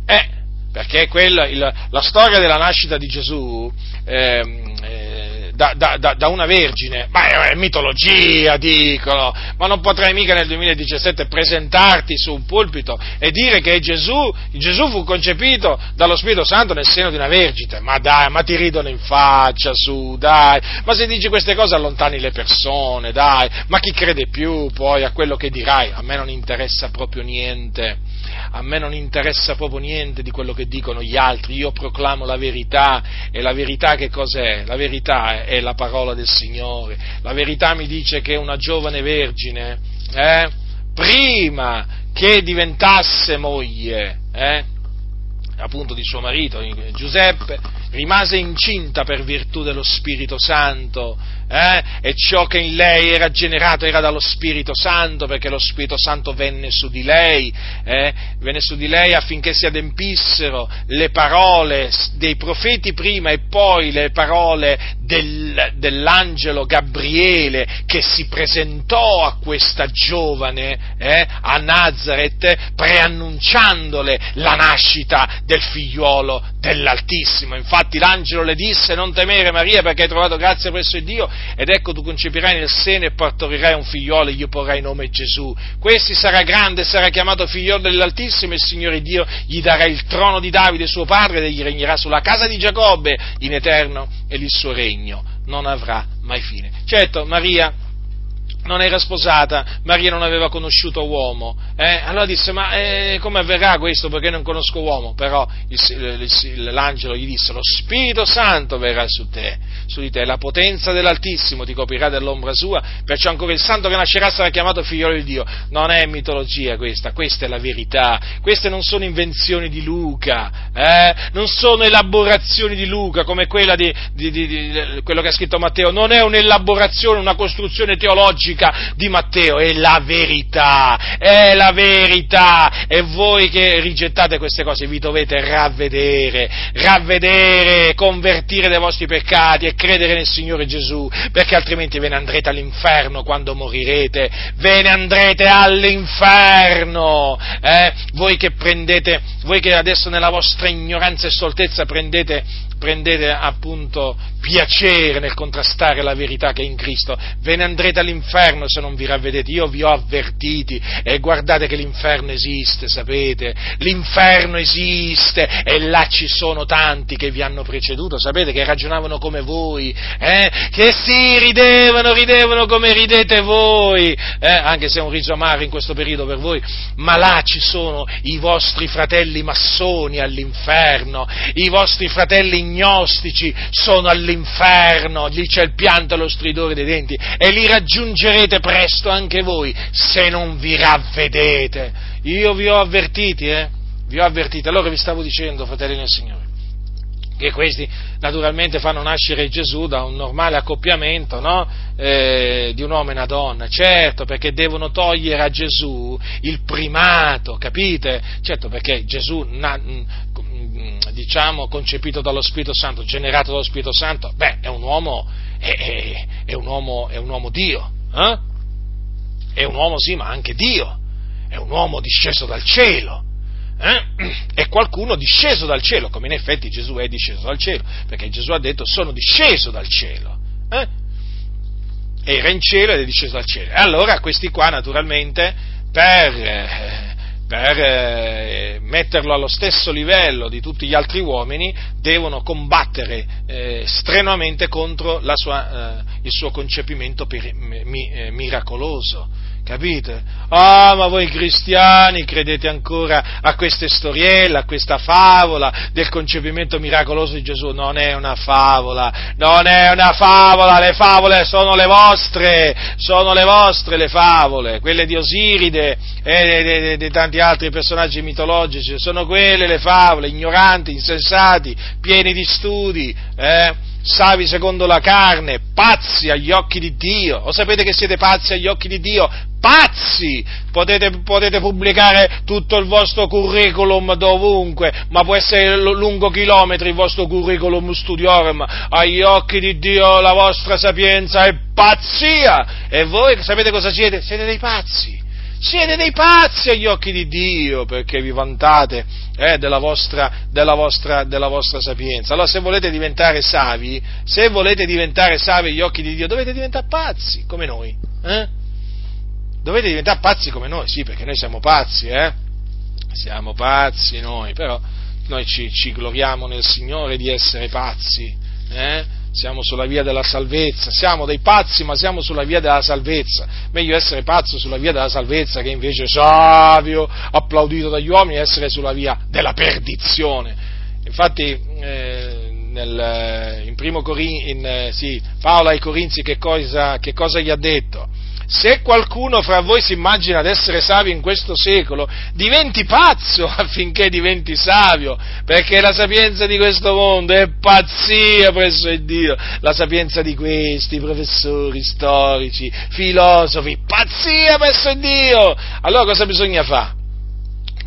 Speaker 1: Eh, perché quella, il, la storia della nascita di Gesù eh, da, da, da, una vergine, ma è mitologia, dicono, ma non potrai mica nel 2017 presentarti su un pulpito e dire che Gesù, Gesù fu concepito dallo Spirito Santo nel seno di una vergine, ma dai, ma ti ridono in faccia, su, dai, ma se dici queste cose allontani le persone, dai, ma chi crede più poi a quello che dirai? A me non interessa proprio niente a me non interessa proprio niente di quello che dicono gli altri, io proclamo la verità e la verità che cos'è? La verità è la parola del Signore, la verità mi dice che una giovane vergine, eh, prima che diventasse moglie, eh, appunto di suo marito, Giuseppe, rimase incinta per virtù dello Spirito Santo eh? e ciò che in lei era generato era dallo Spirito Santo, perché lo Spirito Santo venne su di lei, eh? venne su di lei affinché si adempissero le parole dei profeti prima e poi le parole del, dell'angelo Gabriele che si presentò a questa giovane eh? a Nazareth preannunciandole la nascita del figliuolo dell'Altissimo. Infatti l'angelo le disse non temere Maria perché hai trovato grazia presso Dio ed ecco tu concepirai nel seno e partorirai un figliolo e gli porrai nome Gesù. Questi sarà grande, sarà chiamato figliolo dell'Altissimo e il Signore Dio gli darà il trono di Davide suo padre ed egli regnerà sulla casa di Giacobbe in eterno e il suo regno non avrà mai fine. Certo, Maria non era sposata, Maria non aveva conosciuto uomo. Eh? Allora disse, ma eh, come avverrà questo perché non conosco uomo? Però il, il, l'angelo gli disse, lo Spirito Santo verrà su te, su di te, la potenza dell'Altissimo ti coprirà dell'ombra sua, perciò ancora il santo che nascerà sarà chiamato figlio di Dio. Non è mitologia questa, questa è la verità, queste non sono invenzioni di Luca, eh? non sono elaborazioni di Luca come quella di, di, di, di quello che ha scritto Matteo, non è un'elaborazione, una costruzione teologica logica di Matteo, è la verità, è la verità. E voi che rigettate queste cose vi dovete ravvedere, ravvedere, convertire dai vostri peccati e credere nel Signore Gesù, perché altrimenti ve ne andrete all'inferno quando morirete, ve ne andrete all'inferno, eh? voi che prendete, voi che adesso nella vostra ignoranza e stoltezza prendete prendete appunto piacere nel contrastare la verità che è in Cristo, ve ne andrete all'inferno se non vi ravvedete, io vi ho avvertiti e guardate che l'inferno esiste, sapete, l'inferno esiste e là ci sono tanti che vi hanno preceduto, sapete, che ragionavano come voi, eh? che sì, ridevano, ridevano come ridete voi, eh? anche se è un riso amaro in questo periodo per voi, ma là ci sono i vostri fratelli massoni all'inferno, i vostri fratelli gnostici sono all'inferno, lì c'è il pianto e lo stridore dei denti e li raggiungerete presto anche voi se non vi ravvedete. Io vi ho avvertiti, eh? Vi ho avvertiti. Allora vi stavo dicendo, fratelli del Signore, che questi naturalmente fanno nascere Gesù da un normale accoppiamento no? eh, di un uomo e una donna, certo perché devono togliere a Gesù il primato, capite? Certo perché Gesù na- diciamo, concepito dallo Spirito Santo, generato dallo Spirito Santo, beh, è un uomo, è, è, è un, uomo, è un uomo Dio, eh? è un uomo sì, ma anche Dio, è un uomo disceso dal cielo, eh? è qualcuno disceso dal cielo, come in effetti Gesù è disceso dal cielo, perché Gesù ha detto sono disceso dal cielo. Eh? Era in cielo ed è disceso dal cielo. E allora questi qua naturalmente per, eh, per eh, metterlo allo stesso livello di tutti gli altri uomini, devono combattere eh, strenuamente contro sua, eh, il suo concepimento per, mi, eh, miracoloso Capite? Ah, ma voi cristiani credete ancora a queste storielle, a questa favola del concepimento miracoloso di Gesù? Non è una favola, non è una favola, le favole sono le vostre, sono le vostre le favole, quelle di Osiride e di tanti altri personaggi mitologici, sono quelle le favole, ignoranti, insensati, pieni di studi, eh? Savi secondo la carne, pazzi agli occhi di Dio. O sapete che siete pazzi agli occhi di Dio? Pazzi! Potete, potete pubblicare tutto il vostro curriculum dovunque, ma può essere lungo chilometri il vostro curriculum studiorum. Agli occhi di Dio la vostra sapienza è pazzia! E voi sapete cosa siete? Siete dei pazzi! Siete dei pazzi agli occhi di Dio perché vi vantate eh, della, vostra, della, vostra, della, vostra, sapienza. Allora se volete diventare savi, se volete diventare savi agli occhi di Dio, dovete diventare pazzi come noi. Eh? Dovete diventare pazzi come noi, sì, perché noi siamo pazzi, eh? Siamo pazzi noi, però noi ci, ci gloriamo nel Signore di essere pazzi. Eh? Siamo sulla via della salvezza, siamo dei pazzi ma siamo sulla via della salvezza, meglio essere pazzo sulla via della salvezza che invece savio, applaudito dagli uomini, essere sulla via della perdizione. Infatti eh, nel, in Corin, in, eh, sì, Paolo ai Corinzi che cosa, che cosa gli ha detto? Se qualcuno fra voi si immagina di essere savio in questo secolo, diventi pazzo affinché diventi savio, perché la sapienza di questo mondo è pazzia presso il Dio, la sapienza di questi professori storici, filosofi, pazzia presso il Dio. Allora cosa bisogna fare?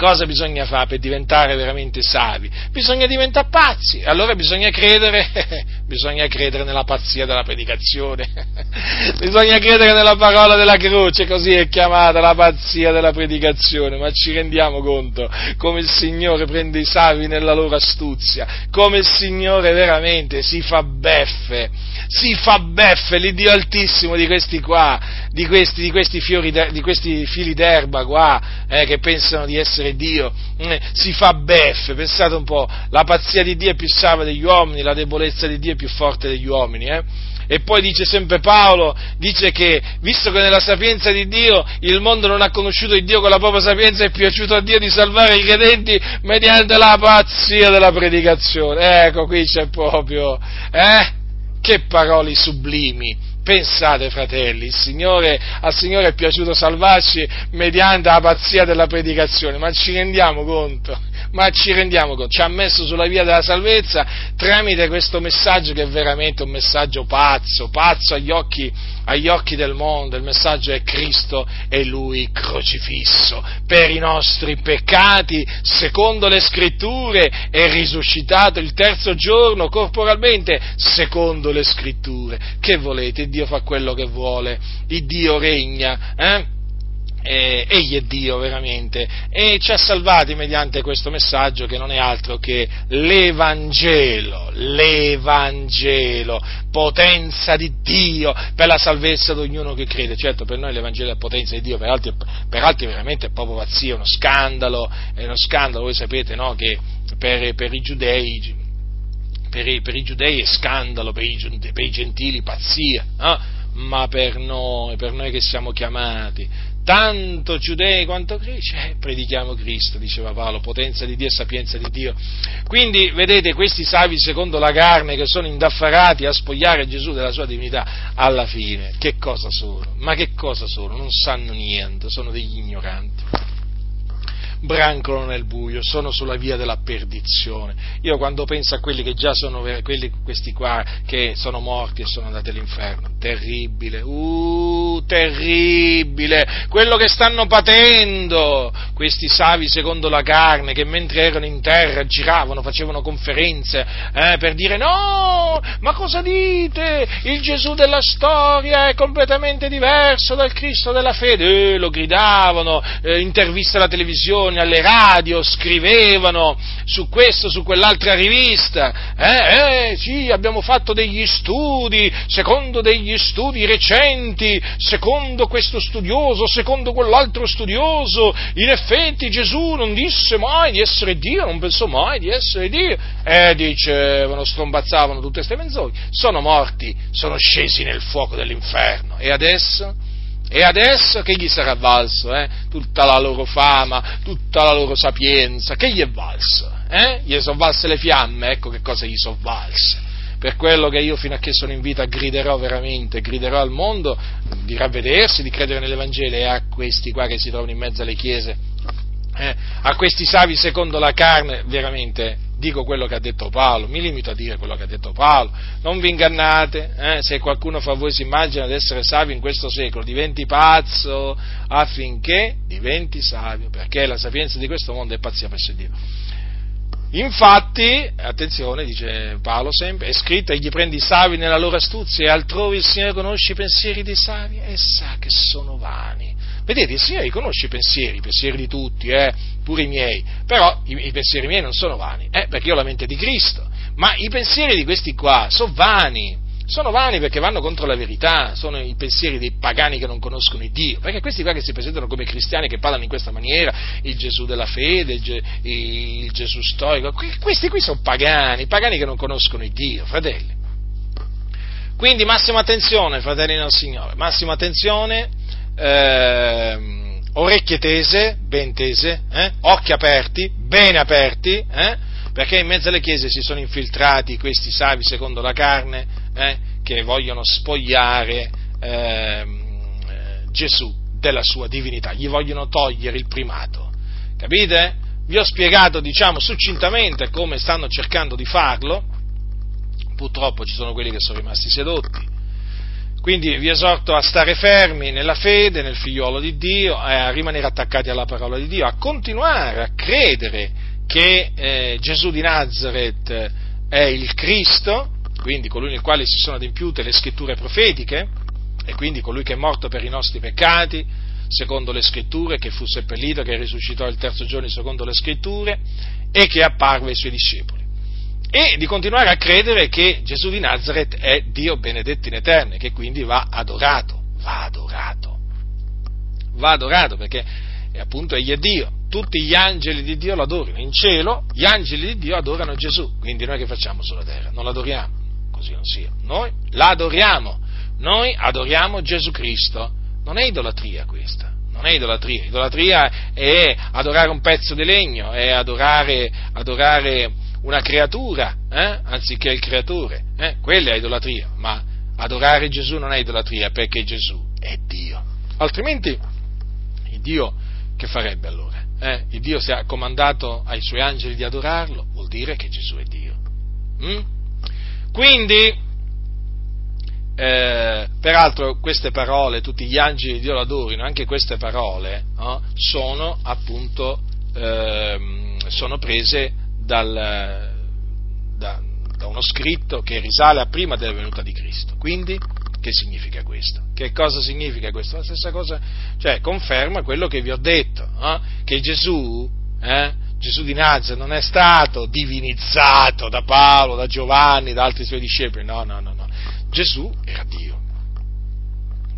Speaker 1: Cosa bisogna fare per diventare veramente savi? Bisogna diventare pazzi, allora bisogna credere, bisogna credere nella pazzia della predicazione, bisogna credere nella parola della croce, così è chiamata la pazzia della predicazione, ma ci rendiamo conto come il Signore prende i savi nella loro astuzia, come il Signore veramente si fa beffe, si fa beffe, l'Iddio Altissimo di questi qua, di questi, di questi, fiori, di questi fili d'erba qua, eh, che pensano di essere Dio eh, si fa beffe, pensate un po', la pazzia di Dio è più savia degli uomini, la debolezza di Dio è più forte degli uomini, eh? E poi dice sempre Paolo, dice che visto che nella sapienza di Dio il mondo non ha conosciuto il Dio con la propria sapienza, è piaciuto a Dio di salvare i credenti mediante la pazzia della predicazione. Ecco, qui c'è proprio, eh? Che parole sublimi Pensate, fratelli, il Signore, al Signore è piaciuto salvarci mediante la pazzia della predicazione, ma ci rendiamo conto? Ma ci rendiamo conto? Ci ha messo sulla via della salvezza tramite questo messaggio che è veramente un messaggio pazzo, pazzo agli occhi, agli occhi del mondo. Il messaggio è Cristo e Lui crocifisso per i nostri peccati, secondo le scritture, è risuscitato il terzo giorno corporalmente, secondo le scritture. Che volete? Dio fa quello che vuole, il Dio regna, eh? Eh, egli è Dio veramente e ci ha salvati mediante questo messaggio che non è altro che l'Evangelo, l'Evangelo, potenza di Dio per la salvezza di ognuno che crede. Certo, per noi l'Evangelo è potenza di Dio, per altri, per altri veramente è proprio pazzia, uno scandalo, è uno scandalo, voi sapete no, che per, per i giudei per i, per i giudei è scandalo, per i, per i gentili pazzia, no? ma per noi, per noi che siamo chiamati, tanto giudei quanto greci, eh, predichiamo Cristo, diceva Paolo, potenza di Dio e sapienza di Dio. Quindi, vedete, questi savi secondo la carne che sono indaffarati a spogliare Gesù della sua divinità, alla fine, che cosa sono? Ma che cosa sono? Non sanno niente, sono degli ignoranti brancolano nel buio, sono sulla via della perdizione. Io quando penso a quelli che già sono, quelli, questi qua, che sono morti e sono andati all'inferno, terribile, uh, terribile, quello che stanno patendo questi savi secondo la carne, che mentre erano in terra giravano, facevano conferenze eh, per dire no, ma cosa dite? Il Gesù della storia è completamente diverso dal Cristo della fede, eh, lo gridavano, eh, interviste alla televisione, televisioni, alle radio, scrivevano su questo, su quell'altra rivista, eh, eh, sì, abbiamo fatto degli studi, secondo degli studi recenti, secondo questo studioso, secondo quell'altro studioso, in effetti Gesù non disse mai di essere Dio, non pensò mai di essere Dio, eh, dicevano, strombazzavano tutte queste menzogne, sono morti, sono scesi nel fuoco dell'inferno, e adesso? E adesso che gli sarà valso? Eh? Tutta la loro fama, tutta la loro sapienza, che gli è valso? Eh? Gli sono valse le fiamme, ecco che cosa gli sono valse. Per quello che io fino a che sono in vita griderò veramente, griderò al mondo di ravvedersi, di credere nell'Evangelo e a questi qua che si trovano in mezzo alle chiese, eh? a questi savi secondo la carne, veramente dico quello che ha detto Paolo, mi limito a dire quello che ha detto Paolo, non vi ingannate, eh, se qualcuno fra voi si immagina di essere savio in questo secolo, diventi pazzo affinché diventi savio, perché la sapienza di questo mondo è pazzia presso Dio. Infatti, attenzione, dice Paolo sempre, è scritto, egli prende i savi nella loro astuzia e altrove il Signore conosce i pensieri dei savi e sa che sono vani. Vedete, il Signore conosce i pensieri, i pensieri di tutti, eh, pure i miei, però i, i, pensieri miei non sono vani, eh, perché io ho la mente di Cristo, ma i pensieri di questi qua sono vani, sono vani perché vanno contro la verità, sono i pensieri dei pagani che non conoscono il Dio, perché questi qua che si presentano come cristiani, che parlano in questa maniera, il Gesù della fede, il, il Gesù storico, questi qui sono pagani, pagani che non conoscono il Dio, fratelli. Quindi massima attenzione, fratelli del Signore, massima attenzione eh, orecchie tese, ben tese, eh, occhi aperti, bene aperti, eh, perché in mezzo alle chiese si sono infiltrati questi savi secondo la carne, eh, che vogliono spogliare ehm, Gesù della sua divinità, gli vogliono togliere il primato. Capite? Vi ho spiegato, diciamo, succintamente come stanno cercando di farlo, purtroppo ci sono quelli che sono rimasti sedotti. Quindi vi esorto a stare fermi nella fede, nel figliolo di Dio, a rimanere attaccati alla parola di Dio, a continuare a credere che eh, Gesù di Nazareth è il Cristo, quindi colui nel quale si sono adempiute le scritture profetiche, e quindi colui che è morto per i nostri peccati, secondo le scritture, che fu seppellito, che risuscitò il terzo giorno secondo le scritture, e che apparve ai suoi discepoli e di continuare a credere che Gesù di Nazareth è Dio benedetto in eterno, che quindi va adorato, va adorato, va adorato perché appunto egli è Dio, tutti gli angeli di Dio lo adorano, in cielo gli angeli di Dio adorano Gesù, quindi noi che facciamo sulla terra? Non l'adoriamo, così non sia, noi l'adoriamo, noi adoriamo Gesù Cristo, non è idolatria questa, non è idolatria, idolatria è adorare un pezzo di legno, è adorare, adorare una creatura eh? anziché il creatore. Eh? Quella è idolatria, ma adorare Gesù non è idolatria perché Gesù è Dio. Altrimenti Dio che farebbe allora? Eh? Il Dio se ha comandato ai suoi angeli di adorarlo, vuol dire che Gesù è Dio. Mm? Quindi, eh, peraltro queste parole, tutti gli angeli di Dio lo adorino, anche queste parole no? sono appunto eh, sono prese dal, da, da uno scritto che risale a prima della venuta di Cristo. Quindi, che significa questo? Che cosa significa questo? La stessa cosa, cioè conferma quello che vi ho detto, eh? che Gesù, eh, Gesù di Nazareth non è stato divinizzato da Paolo, da Giovanni, da altri suoi discepoli, no, no, no, no. Gesù era Dio.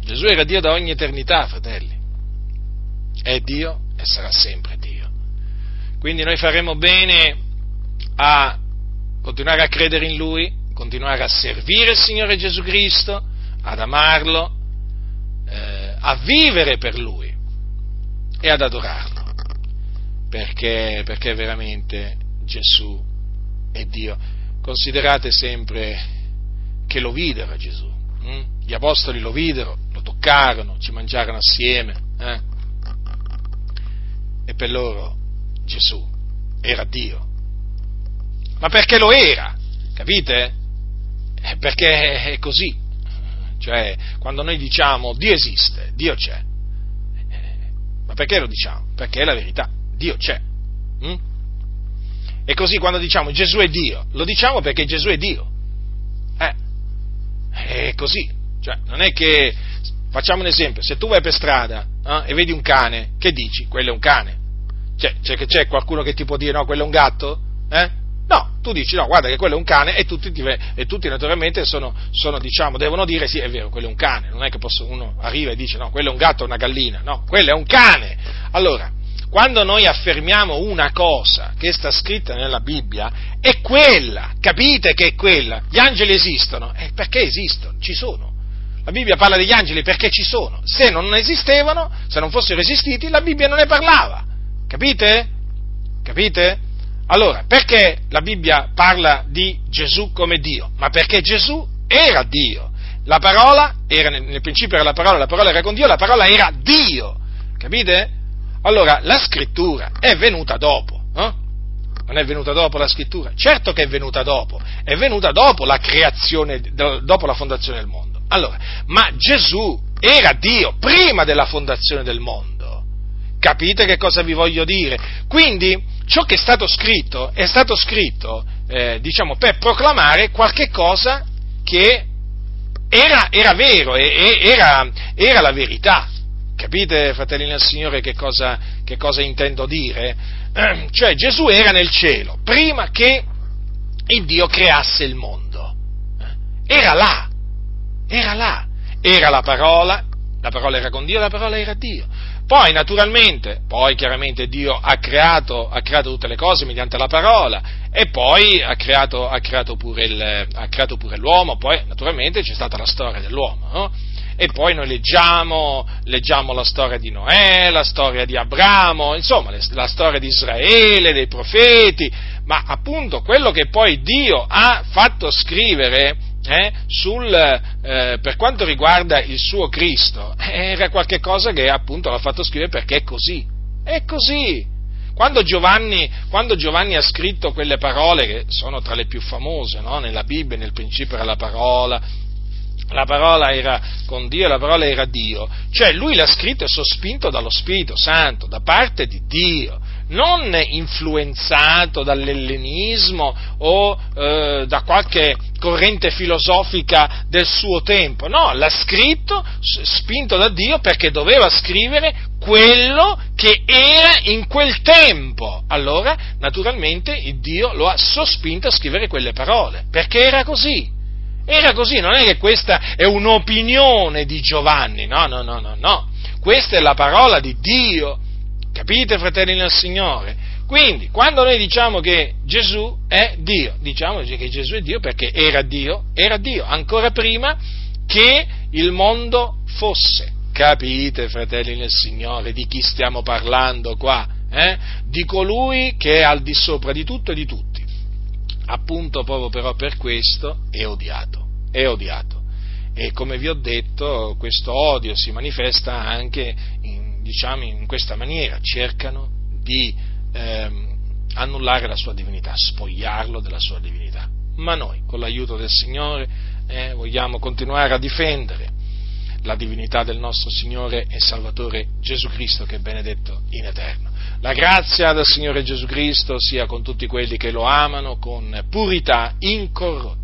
Speaker 1: Gesù era Dio da ogni eternità, fratelli. È Dio e sarà sempre Dio. Quindi noi faremo bene a continuare a credere in Lui, continuare a servire il Signore Gesù Cristo, ad amarlo, eh, a vivere per Lui e ad adorarlo, perché, perché veramente Gesù è Dio. Considerate sempre che lo videro Gesù, hm? gli apostoli lo videro, lo toccarono, ci mangiarono assieme, eh? e per loro Gesù era Dio ma perché lo era, capite? Eh, perché è così. Cioè, quando noi diciamo Dio esiste, Dio c'è. Eh, ma perché lo diciamo? Perché è la verità, Dio c'è. Mm? E così quando diciamo Gesù è Dio, lo diciamo perché Gesù è Dio. Eh, è così. Cioè, non è che, facciamo un esempio, se tu vai per strada eh, e vedi un cane, che dici? Quello è un cane. Cioè, c'è, c'è qualcuno che ti può dire no, quello è un gatto? Eh? Tu dici no, guarda che quello è un cane e tutti, e tutti naturalmente sono, sono, diciamo, devono dire sì, è vero, quello è un cane, non è che posso, uno arriva e dice no, quello è un gatto o una gallina, no, quello è un cane. Allora, quando noi affermiamo una cosa che sta scritta nella Bibbia, è quella, capite che è quella? Gli angeli esistono, eh, perché esistono? Ci sono. La Bibbia parla degli angeli perché ci sono. Se non esistevano, se non fossero esistiti, la Bibbia non ne parlava. Capite? Capite? Allora, perché la Bibbia parla di Gesù come Dio? Ma perché Gesù era Dio. La parola era, nel principio era la parola, la parola era con Dio, la parola era Dio. Capite? Allora, la scrittura è venuta dopo. Eh? Non è venuta dopo la scrittura? Certo che è venuta dopo, è venuta dopo la creazione, dopo la fondazione del mondo. Allora, ma Gesù era Dio prima della fondazione del mondo. Capite che cosa vi voglio dire? Quindi, ciò che è stato scritto è stato scritto, eh, diciamo, per proclamare qualche cosa che era, era vero, era, era, la verità. Capite, fratelli del Signore, che cosa, che cosa intendo dire? Eh, cioè, Gesù era nel cielo prima che il Dio creasse il mondo. Eh, era là, era là, era la parola, la parola era con Dio, la parola era Dio. Poi naturalmente, poi chiaramente Dio ha creato, ha creato, tutte le cose mediante la parola e poi ha creato, ha creato, pure, il, ha creato pure, l'uomo, poi naturalmente c'è stata la storia dell'uomo. No? E poi noi leggiamo, leggiamo, la storia di Noè, la storia di Abramo, insomma la storia di Israele, dei profeti, ma appunto quello che poi Dio ha fatto scrivere eh, sul, eh, per quanto riguarda il suo Cristo, era qualcosa che appunto l'ha fatto scrivere perché è così, è così. Quando Giovanni, quando Giovanni, ha scritto quelle parole, che sono tra le più famose no? nella Bibbia, nel principio era la parola, la parola era con Dio la parola era Dio, cioè lui l'ha scritto e sospinto dallo Spirito Santo, da parte di Dio, non influenzato dall'ellenismo o eh, da qualche corrente filosofica del suo tempo, no, l'ha scritto spinto da Dio perché doveva scrivere quello che era in quel tempo. Allora, naturalmente, Dio lo ha sospinto a scrivere quelle parole, perché era così. Era così, non è che questa è un'opinione di Giovanni, no, no, no, no, no. Questa è la parola di Dio. Capite, fratelli nel Signore? Quindi, quando noi diciamo che Gesù è Dio, diciamo che Gesù è Dio perché era Dio, era Dio, ancora prima che il mondo fosse. Capite, fratelli nel Signore, di chi stiamo parlando qua? Eh? Di colui che è al di sopra di tutto e di tutti appunto proprio però per questo è odiato, è odiato. E come vi ho detto, questo odio si manifesta anche in, diciamo, in questa maniera, cercano di ehm, annullare la sua divinità, spogliarlo della sua divinità. Ma noi, con l'aiuto del Signore, eh, vogliamo continuare a difendere la divinità del nostro Signore e Salvatore Gesù Cristo che è benedetto in eterno. La grazia del Signore Gesù Cristo sia con tutti quelli che lo amano con purità incorrotta.